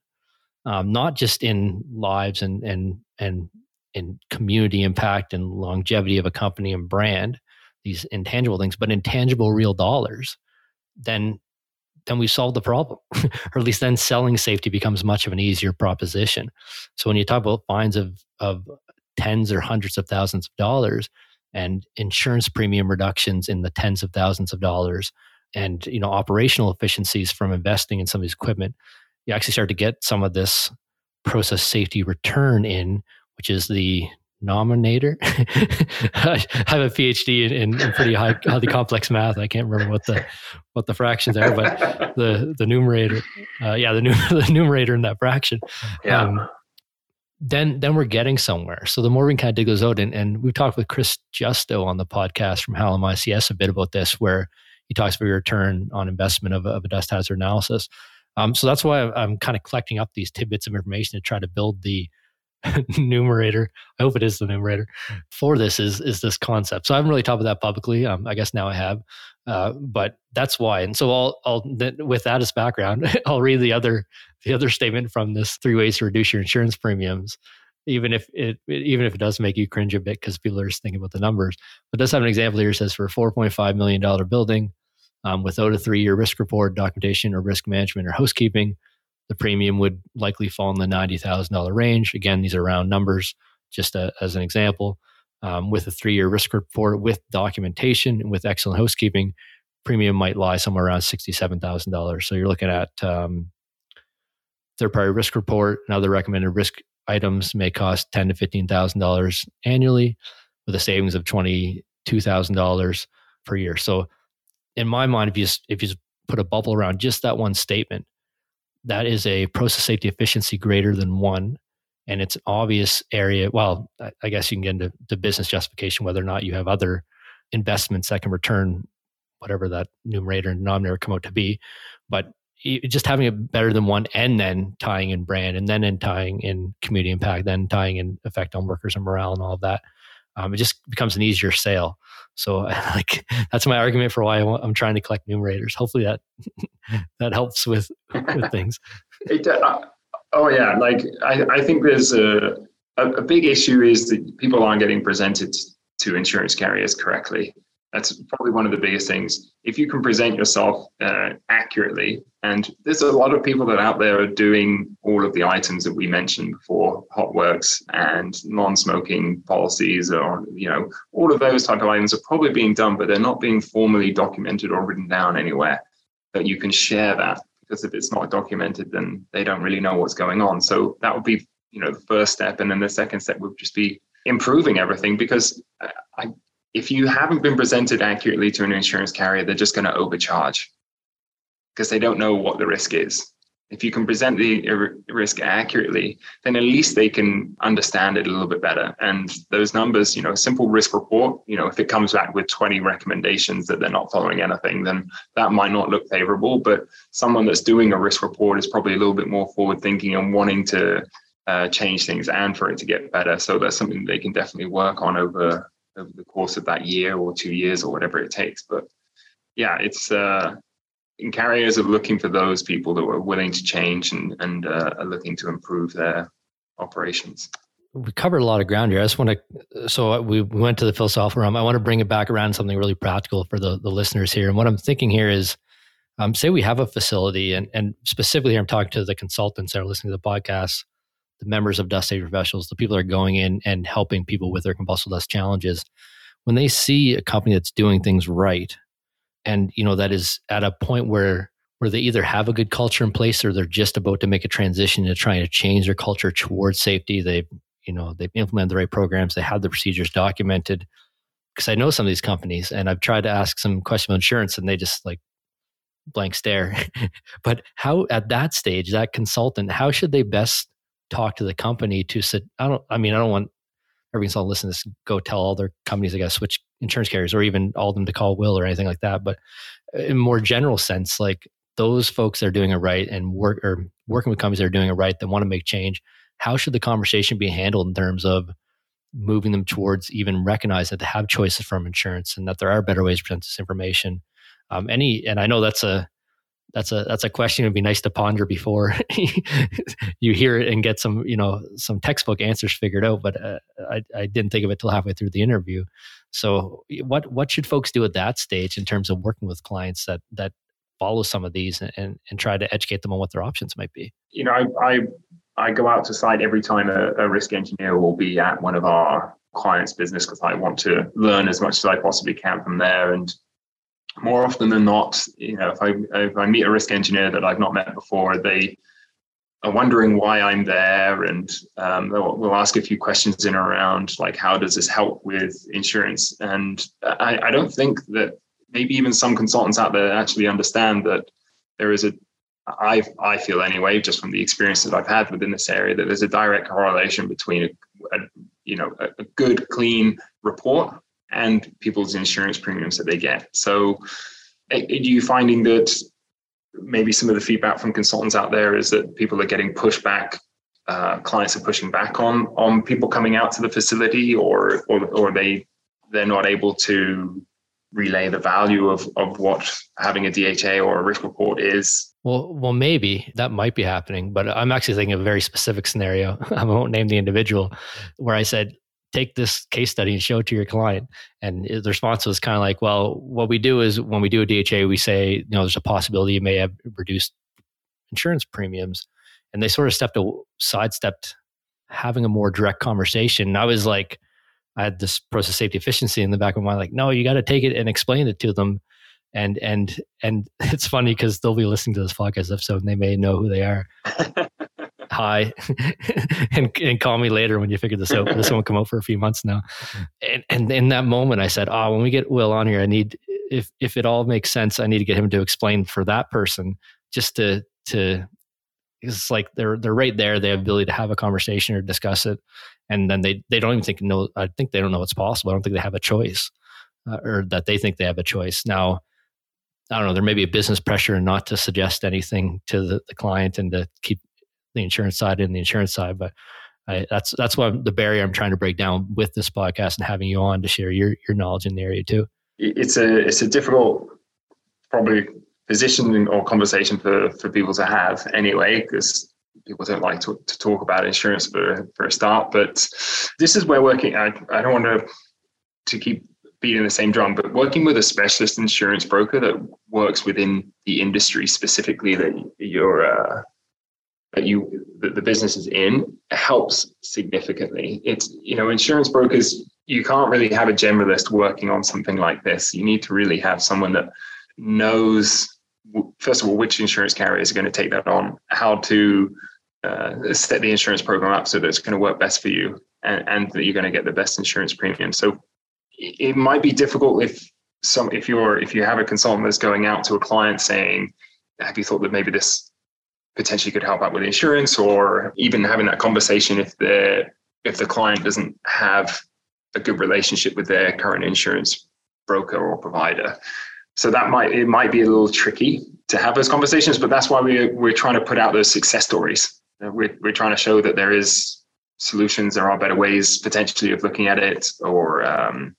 um, not just in lives and and and in community impact and longevity of a company and brand, these intangible things, but intangible real dollars, then then we solve the problem, <laughs> or at least then selling safety becomes much of an easier proposition. So when you talk about fines of of tens or hundreds of thousands of dollars and insurance premium reductions in the tens of thousands of dollars and you know operational efficiencies from investing in some of these equipment you actually start to get some of this process safety return in which is the nominator. <laughs> I have a PhD in, in, pretty high, highly <laughs> complex math. I can't remember what the what the fractions are, but the the numerator, uh, yeah, the, <laughs> the numerator in that fraction. Yeah. Um, then then we're getting somewhere. So the more we can kind of dig those out, and, and we've talked with Chris Justo on the podcast from Hallam ICS a bit about this, where he talks about your return on investment of, of a dust hazard analysis. Um, so that's why I'm kind of collecting up these tidbits of information to try to build the <laughs> numerator. I hope it is the numerator for this is is this concept. So I haven't really talked about that publicly. Um, I guess now I have, uh, but that's why. And so I'll I'll with that as background, <laughs> I'll read the other the other statement from this three ways to reduce your insurance premiums. Even if it even if it does make you cringe a bit because people are just thinking about the numbers, but does have an example here. Says for a four point five million dollar building, um, without a three year risk report, documentation, or risk management or housekeeping, the premium would likely fall in the $90,000 range. Again, these are round numbers, just a, as an example. Um, with a three year risk report with documentation and with excellent housekeeping, premium might lie somewhere around $67,000. So you're looking at um, third party risk report and other recommended risk items may cost ten to $15,000 annually with a savings of $22,000 per year. So in my mind, if you if you put a bubble around just that one statement, that is a process safety efficiency greater than one. And it's an obvious area. Well, I guess you can get into the business justification whether or not you have other investments that can return whatever that numerator and denominator come out to be. But just having it better than one and then tying in brand and then in tying in community impact, then tying in effect on workers and morale and all of that, um, it just becomes an easier sale. So <laughs> like that's my argument for why I'm trying to collect numerators. Hopefully that <laughs> that helps with with <laughs> things. It, uh, oh yeah, like I, I think there's a, a, a big issue is that people aren't getting presented to insurance carriers correctly. That's probably one of the biggest things. If you can present yourself uh, accurately, and there's a lot of people that out there are doing all of the items that we mentioned before, hot works and non-smoking policies, or you know, all of those type of items are probably being done, but they're not being formally documented or written down anywhere. That you can share that because if it's not documented, then they don't really know what's going on. So that would be, you know, the first step, and then the second step would just be improving everything because I, if you haven't been presented accurately to an insurance carrier, they're just going to overcharge because they don't know what the risk is. If you can present the risk accurately, then at least they can understand it a little bit better. And those numbers, you know, a simple risk report, you know, if it comes back with 20 recommendations that they're not following anything, then that might not look favorable. But someone that's doing a risk report is probably a little bit more forward thinking and wanting to uh, change things and for it to get better. So that's something they can definitely work on over over the course of that year or two years or whatever it takes. But yeah, it's uh, carriers are looking for those people that are willing to change and and uh, are looking to improve their operations. We covered a lot of ground here. I just want to, so we went to the philosophical realm. I want to bring it back around something really practical for the, the listeners here. And what I'm thinking here is, um, say we have a facility, and, and specifically here, I'm talking to the consultants that are listening to the podcast the members of dust safety professionals, the people that are going in and helping people with their combustible dust challenges, when they see a company that's doing things right, and you know that is at a point where where they either have a good culture in place or they're just about to make a transition to trying to change their culture towards safety. They you know they've implemented the right programs, they have the procedures documented. Because I know some of these companies, and I've tried to ask some questions about insurance, and they just like blank stare. <laughs> but how at that stage, that consultant, how should they best talk to the company to sit. I don't. I mean, I don't want every consultant listen to this go tell all their companies they got to switch insurance carriers or even all of them to call Will or anything like that. But in more general sense, like those folks that are doing it right and work or working with companies that are doing it right that want to make change, how should the conversation be handled in terms of moving them towards even recognize that they have choices from insurance and that there are better ways to present this information? Um, any and I know that's a that's a that's a question it'd be nice to ponder before <laughs> you hear it and get some you know some textbook answers figured out but uh, I, I didn't think of it till halfway through the interview. So what what should folks do at that stage in terms of working with clients that that follow some of these and and try to educate them on what their options might be? You know i i, I go out to site every time a, a risk engineer will be at one of our clients business because i want to learn as much as i possibly can from there and more often than not, you know, if I if I meet a risk engineer that I've not met before, they are wondering why I'm there, and um, we'll, we'll ask a few questions in around like how does this help with insurance? And I, I don't think that maybe even some consultants out there actually understand that there is a I I feel anyway, just from the experience that I've had within this area, that there's a direct correlation between a, a you know a, a good clean report and people's insurance premiums that they get. So, are you finding that maybe some of the feedback from consultants out there is that people are getting pushback uh, clients are pushing back on on people coming out to the facility, or or or they they're not able to relay the value of of what having a DHA or a risk report is. Well, well, maybe that might be happening, but I'm actually thinking of a very specific scenario. <laughs> I won't name the individual, where I said, take this case study and show it to your client. And the response was kind of like, well, what we do is when we do a DHA, we say, you know, there's a possibility you may have reduced insurance premiums. And they sort of stepped, a, sidestepped having a more direct conversation. And I was like, I had this process safety efficiency in the back of my mind, like, no, you got to take it and explain it to them. And and and <laughs> it's funny because they'll be listening to this podcast episode and they may know who they are. <laughs> Hi, <laughs> and and call me later when you figure this out. This won't come out for a few months now. And and in that moment, I said, oh, when we get Will on here, I need if if it all makes sense, I need to get him to explain for that person just to to it's like they're they're right there. They have the ability to have a conversation or discuss it, and then they they don't even think no. I think they don't know it's possible. I don't think they have a choice, uh, or that they think they have a choice. Now, I don't know. There may be a business pressure not to suggest anything to the, the client and to keep the insurance side and the insurance side, but. I, that's that's what the barrier I'm trying to break down with this podcast and having you on to share your your knowledge in the area too. It's a it's a difficult, probably position or conversation for, for people to have anyway, because people don't like to, to talk about insurance for, for a start. But this is where working, I, I don't want to, to keep beating the same drum, but working with a specialist insurance broker that works within the industry specifically that you're, uh, that you that the business is in helps significantly. It's you know insurance brokers you can't really have a generalist working on something like this. You need to really have someone that knows first of all which insurance carriers are going to take that on, how to uh, set the insurance program up so that it's going to work best for you, and, and that you're going to get the best insurance premium. So it might be difficult if some if you're if you have a consultant that's going out to a client saying, "Have you thought that maybe this potentially could help out with insurance?" Or even having that conversation if the if the client doesn't have a good relationship with their current insurance broker or provider so that might it might be a little tricky to have those conversations but that's why we're, we're trying to put out those success stories uh, we're, we're trying to show that there is solutions there are better ways potentially of looking at it or um,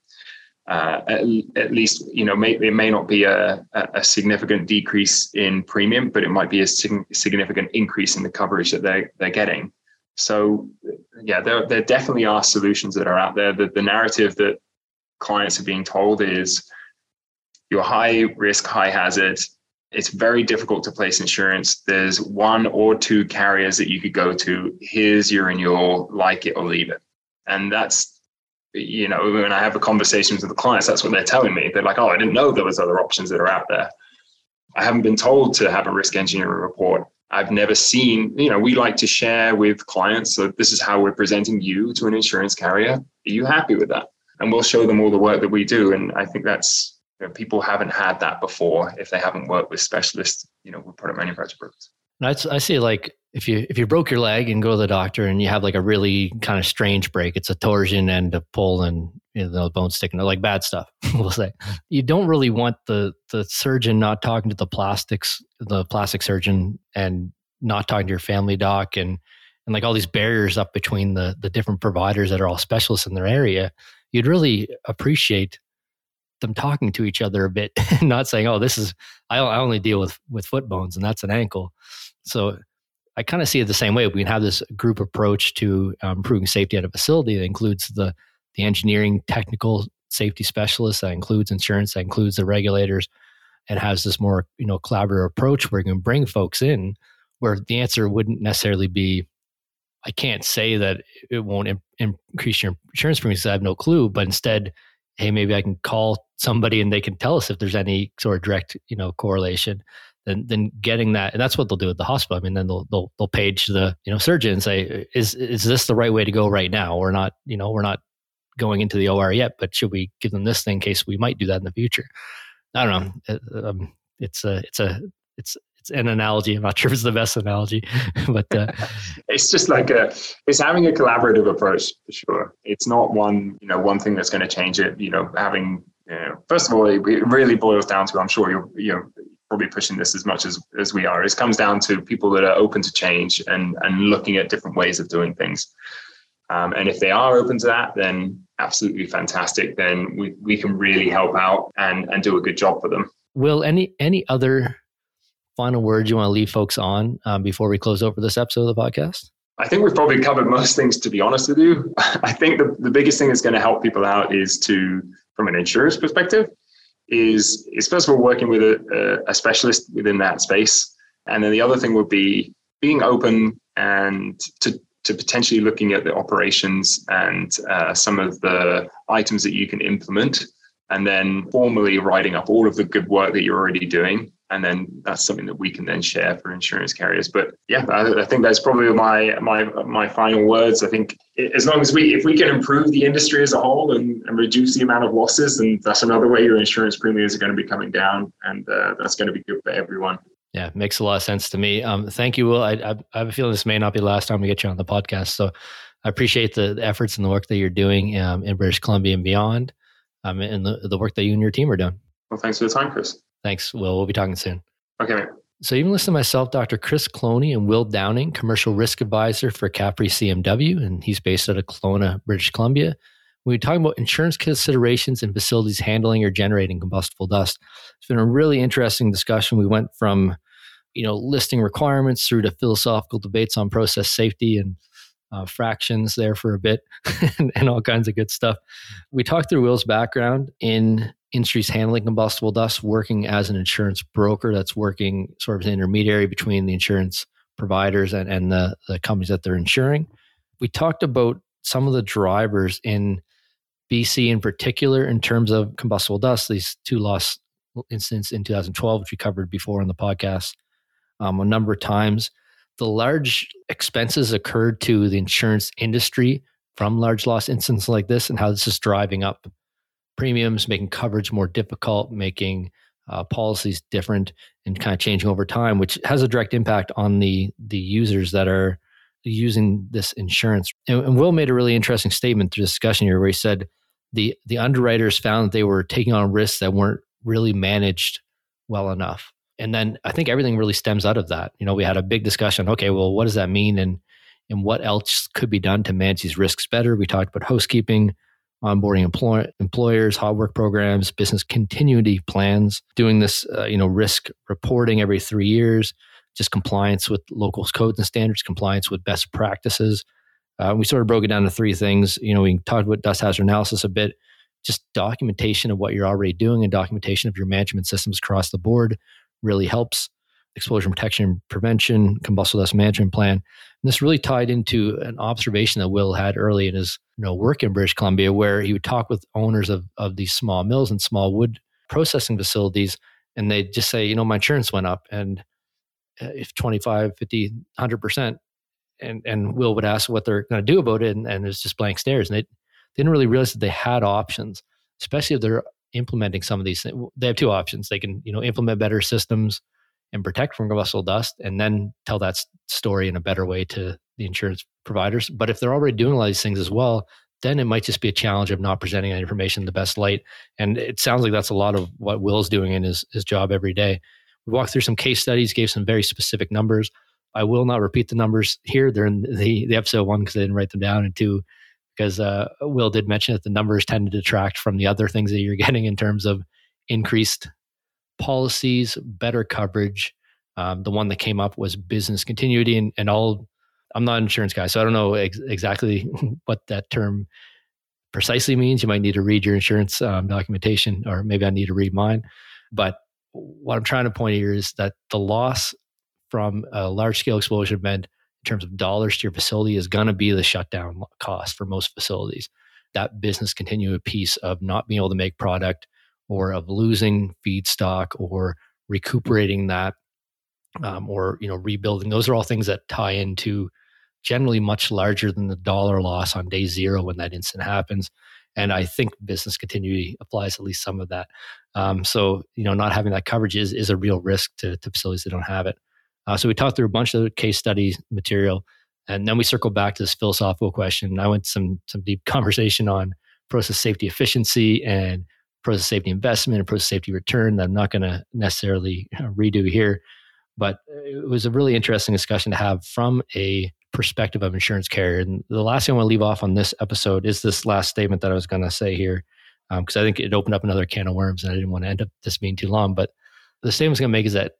uh, at, at, least you know may, it may not be a, a significant decrease in premium but it might be a significant increase in the coverage that they're, they're getting so yeah there, there definitely are solutions that are out there the, the narrative that clients are being told is you're high risk, high hazard. It's very difficult to place insurance. There's one or two carriers that you could go to. Here's your renewal, like it or leave it. And that's, you know, when I have a conversations with the clients, that's what they're telling me. They're like, oh, I didn't know there was other options that are out there. I haven't been told to have a risk engineering report. I've never seen, you know, we like to share with clients. So this is how we're presenting you to an insurance carrier. Are you happy with that? And we'll show them all the work that we do. And I think that's you know, people haven't had that before if they haven't worked with specialists, you know, with product manufacturers. I see like if you if you broke your leg and go to the doctor and you have like a really kind of strange break, it's a torsion and a pull and you know, the bone sticking, like bad stuff. <laughs> we'll say you don't really want the the surgeon not talking to the plastics, the plastic surgeon, and not talking to your family doc and and like all these barriers up between the the different providers that are all specialists in their area. You'd really appreciate them talking to each other a bit, <laughs> not saying, "Oh, this is I, I only deal with with foot bones and that's an ankle." So I kind of see it the same way. We can have this group approach to um, improving safety at a facility that includes the the engineering, technical safety specialists, that includes insurance, that includes the regulators, and has this more you know collaborative approach where you can bring folks in where the answer wouldn't necessarily be I can't say that it won't increase your insurance premiums. I have no clue, but instead hey, maybe I can call somebody and they can tell us if there's any sort of direct, you know, correlation. Then, then getting that, and that's what they'll do at the hospital. I mean, then they'll they'll they'll page the you know surgeon and say, is is this the right way to go right now? We're not, you know, we're not going into the OR yet, but should we give them this thing in case we might do that in the future? I don't know. Um, it's a it's a it's it's an analogy. I'm not <laughs> sure if it's the best analogy, <laughs> but uh, <laughs> it's just like a it's having a collaborative approach for sure. It's not one you know one thing that's going to change it. You know, having you know, first of all, it really boils down to I'm sure you're you know probably pushing this as much as, as we are. It comes down to people that are open to change and, and looking at different ways of doing things. Um, and if they are open to that, then absolutely fantastic. Then we, we can really help out and, and do a good job for them. Will, any any other final words you want to leave folks on um, before we close over this episode of the podcast? I think we've probably covered most things, to be honest with you. <laughs> I think the, the biggest thing that's going to help people out is to, from an insurance perspective, is, is first of all working with a, a specialist within that space. And then the other thing would be being open and to, to potentially looking at the operations and uh, some of the items that you can implement and then formally writing up all of the good work that you're already doing and then that's something that we can then share for insurance carriers. But yeah, I, I, think that's probably my my my final words. I think as long as we if we can improve the industry as a whole and, and reduce the amount of losses, and that's another way your insurance premiums are going to be coming down, and uh, that's going to be good for everyone. Yeah, makes a lot of sense to me. Um, thank you, Will. I, I, I have a feeling this may not be the last time we get you on the podcast, so I appreciate the, the efforts and the work that you're doing um, in British Columbia and beyond, um, and the, the work that you and your team are doing. Well, thanks for the time, Chris. Thanks, Will. We'll be talking soon. Okay. So you even listen to myself, Dr. Chris Cloney and Will Downing, commercial risk advisor for Capri CMW, and he's based out of Kelowna, British Columbia. We talk about insurance considerations and facilities handling or generating combustible dust, it's been a really interesting discussion. We went from, you know, listing requirements through to philosophical debates on process safety and uh, fractions there for a bit <laughs> and, and all kinds of good stuff. We talked through Will's background in industries handling combustible dust, working as an insurance broker that's working sort of an intermediary between the insurance providers and, and the, the companies that they're insuring. We talked about some of the drivers in BC in particular in terms of combustible dust, these two loss incidents in 2012, which we covered before on the podcast um, a number of times. The large expenses occurred to the insurance industry from large loss incidents like this and how this is driving up premiums, making coverage more difficult, making uh, policies different, and kind of changing over time, which has a direct impact on the the users that are using this insurance. And, and Will made a really interesting statement through discussion here, where he said the the underwriters found that they were taking on risks that weren't really managed well enough. And then I think everything really stems out of that. You know, we had a big discussion. Okay, well, what does that mean, and and what else could be done to manage these risks better? We talked about housekeeping onboarding employ- employers, hot work programs, business continuity plans, doing this, uh, you know, risk reporting every three years, just compliance with local codes and standards, compliance with best practices. Uh, we sort of broke it down to three things. You know, we talked about dust hazard analysis a bit, just documentation of what you're already doing and documentation of your management systems across the board really helps exposure protection prevention, combustible dust management plan. And this really tied into an observation that Will had early in his you know, work in British Columbia, where he would talk with owners of, of these small mills and small wood processing facilities, and they'd just say, you know, my insurance went up, and uh, if 25, 50, 100%. And, and Will would ask what they're going to do about it, and, and it's just blank stares. And they, they didn't really realize that they had options, especially if they're implementing some of these things. They have two options. They can, you know, implement better systems and protect from combustible dust and then tell that story in a better way to the insurance providers. But if they're already doing all these things as well, then it might just be a challenge of not presenting that information in the best light. And it sounds like that's a lot of what Will's doing in his, his job every day. We walked through some case studies, gave some very specific numbers. I will not repeat the numbers here. They're in the, the episode one because I didn't write them down, and two, because uh, Will did mention that the numbers tend to detract from the other things that you're <laughs> getting in terms of increased policies, better coverage. Um, the one that came up was business continuity, and, and all. I'm not an insurance guy, so I don't know ex- exactly <laughs> what that term precisely means. You might need to read your insurance um, documentation, or maybe I need to read mine. But what I'm trying to point here is that the loss from a large scale explosion event in terms of dollars to your facility is going to be the shutdown cost for most facilities. That business continuity piece of not being able to make product or of losing feedstock or recuperating that um, or you know rebuilding. Those are all things that tie into generally much larger than the dollar loss on day zero when that incident happens. And i think business continuity applies at least some of that. Um, so you know not having that coverage is, is a real risk to, to facilities that don't have it uh, so we talked through a bunch of case study material and then we circled back to this philosophical question i went some some deep <laughs> conversation on process safety efficiency and process safety investment and process safety return that I'm not going to necessarily redo here. But it was a really interesting discussion to have from a perspective of insurance carrier. And the last thing I want to leave off on this episode is this last statement that I was going to say here, because um, I think it opened up another can of worms and I didn't want to end up this being too long. But the statement I was going to make is that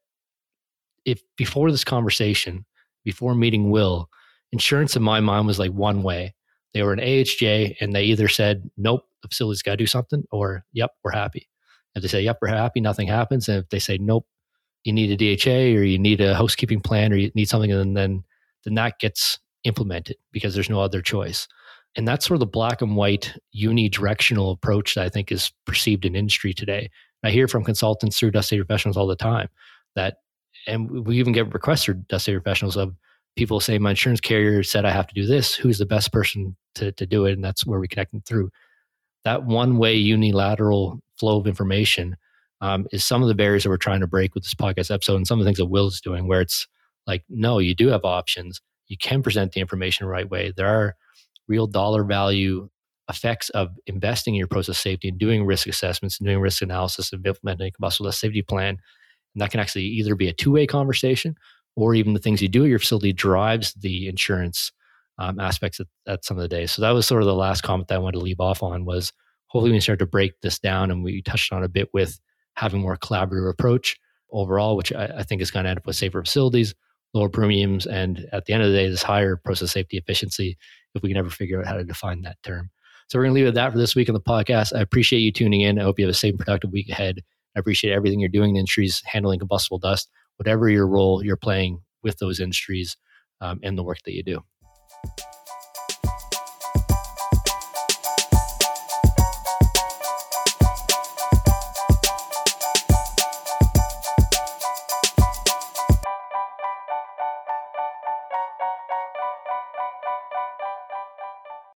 if before this conversation, before meeting Will, insurance in my mind was like one way. They were an AHJ and they either said, nope, the facility's got to do something, or yep, we're happy. If they say, yep, we're happy, nothing happens. And if they say, nope, you need a DHA or you need a housekeeping plan or you need something, and then then that gets implemented because there's no other choice. And that's sort of the black and white unidirectional approach that I think is perceived in industry today. I hear from consultants through dust safety professionals all the time that, and we even get requests for safety professionals of people saying my insurance carrier said I have to do this. Who's the best person to, to do it? And that's where we connect them through. That one way unilateral flow of information um, is some of the barriers that we're trying to break with this podcast episode and some of the things that Will is doing, where it's like, no, you do have options. You can present the information the right way. There are real dollar value effects of investing in your process safety and doing risk assessments and doing risk analysis and implementing a combustible safety plan. And that can actually either be a two way conversation or even the things you do at your facility drives the insurance um, aspects at, at, some of the days. So that was sort of the last comment that I wanted to leave off on was hopefully we start to break this down and we touched on a bit with having more collaborative approach overall, which I, I think is going to end up with safer facilities, lower premiums, and at the end of the day, this higher process safety efficiency if we can ever figure out how to define that term. So we're going to leave it at that for this week on the podcast. I appreciate you tuning in. I hope you have a safe and productive week ahead. I appreciate everything you're doing in industries, handling combustible dust, whatever your role you're playing with those industries um, and the work that you do.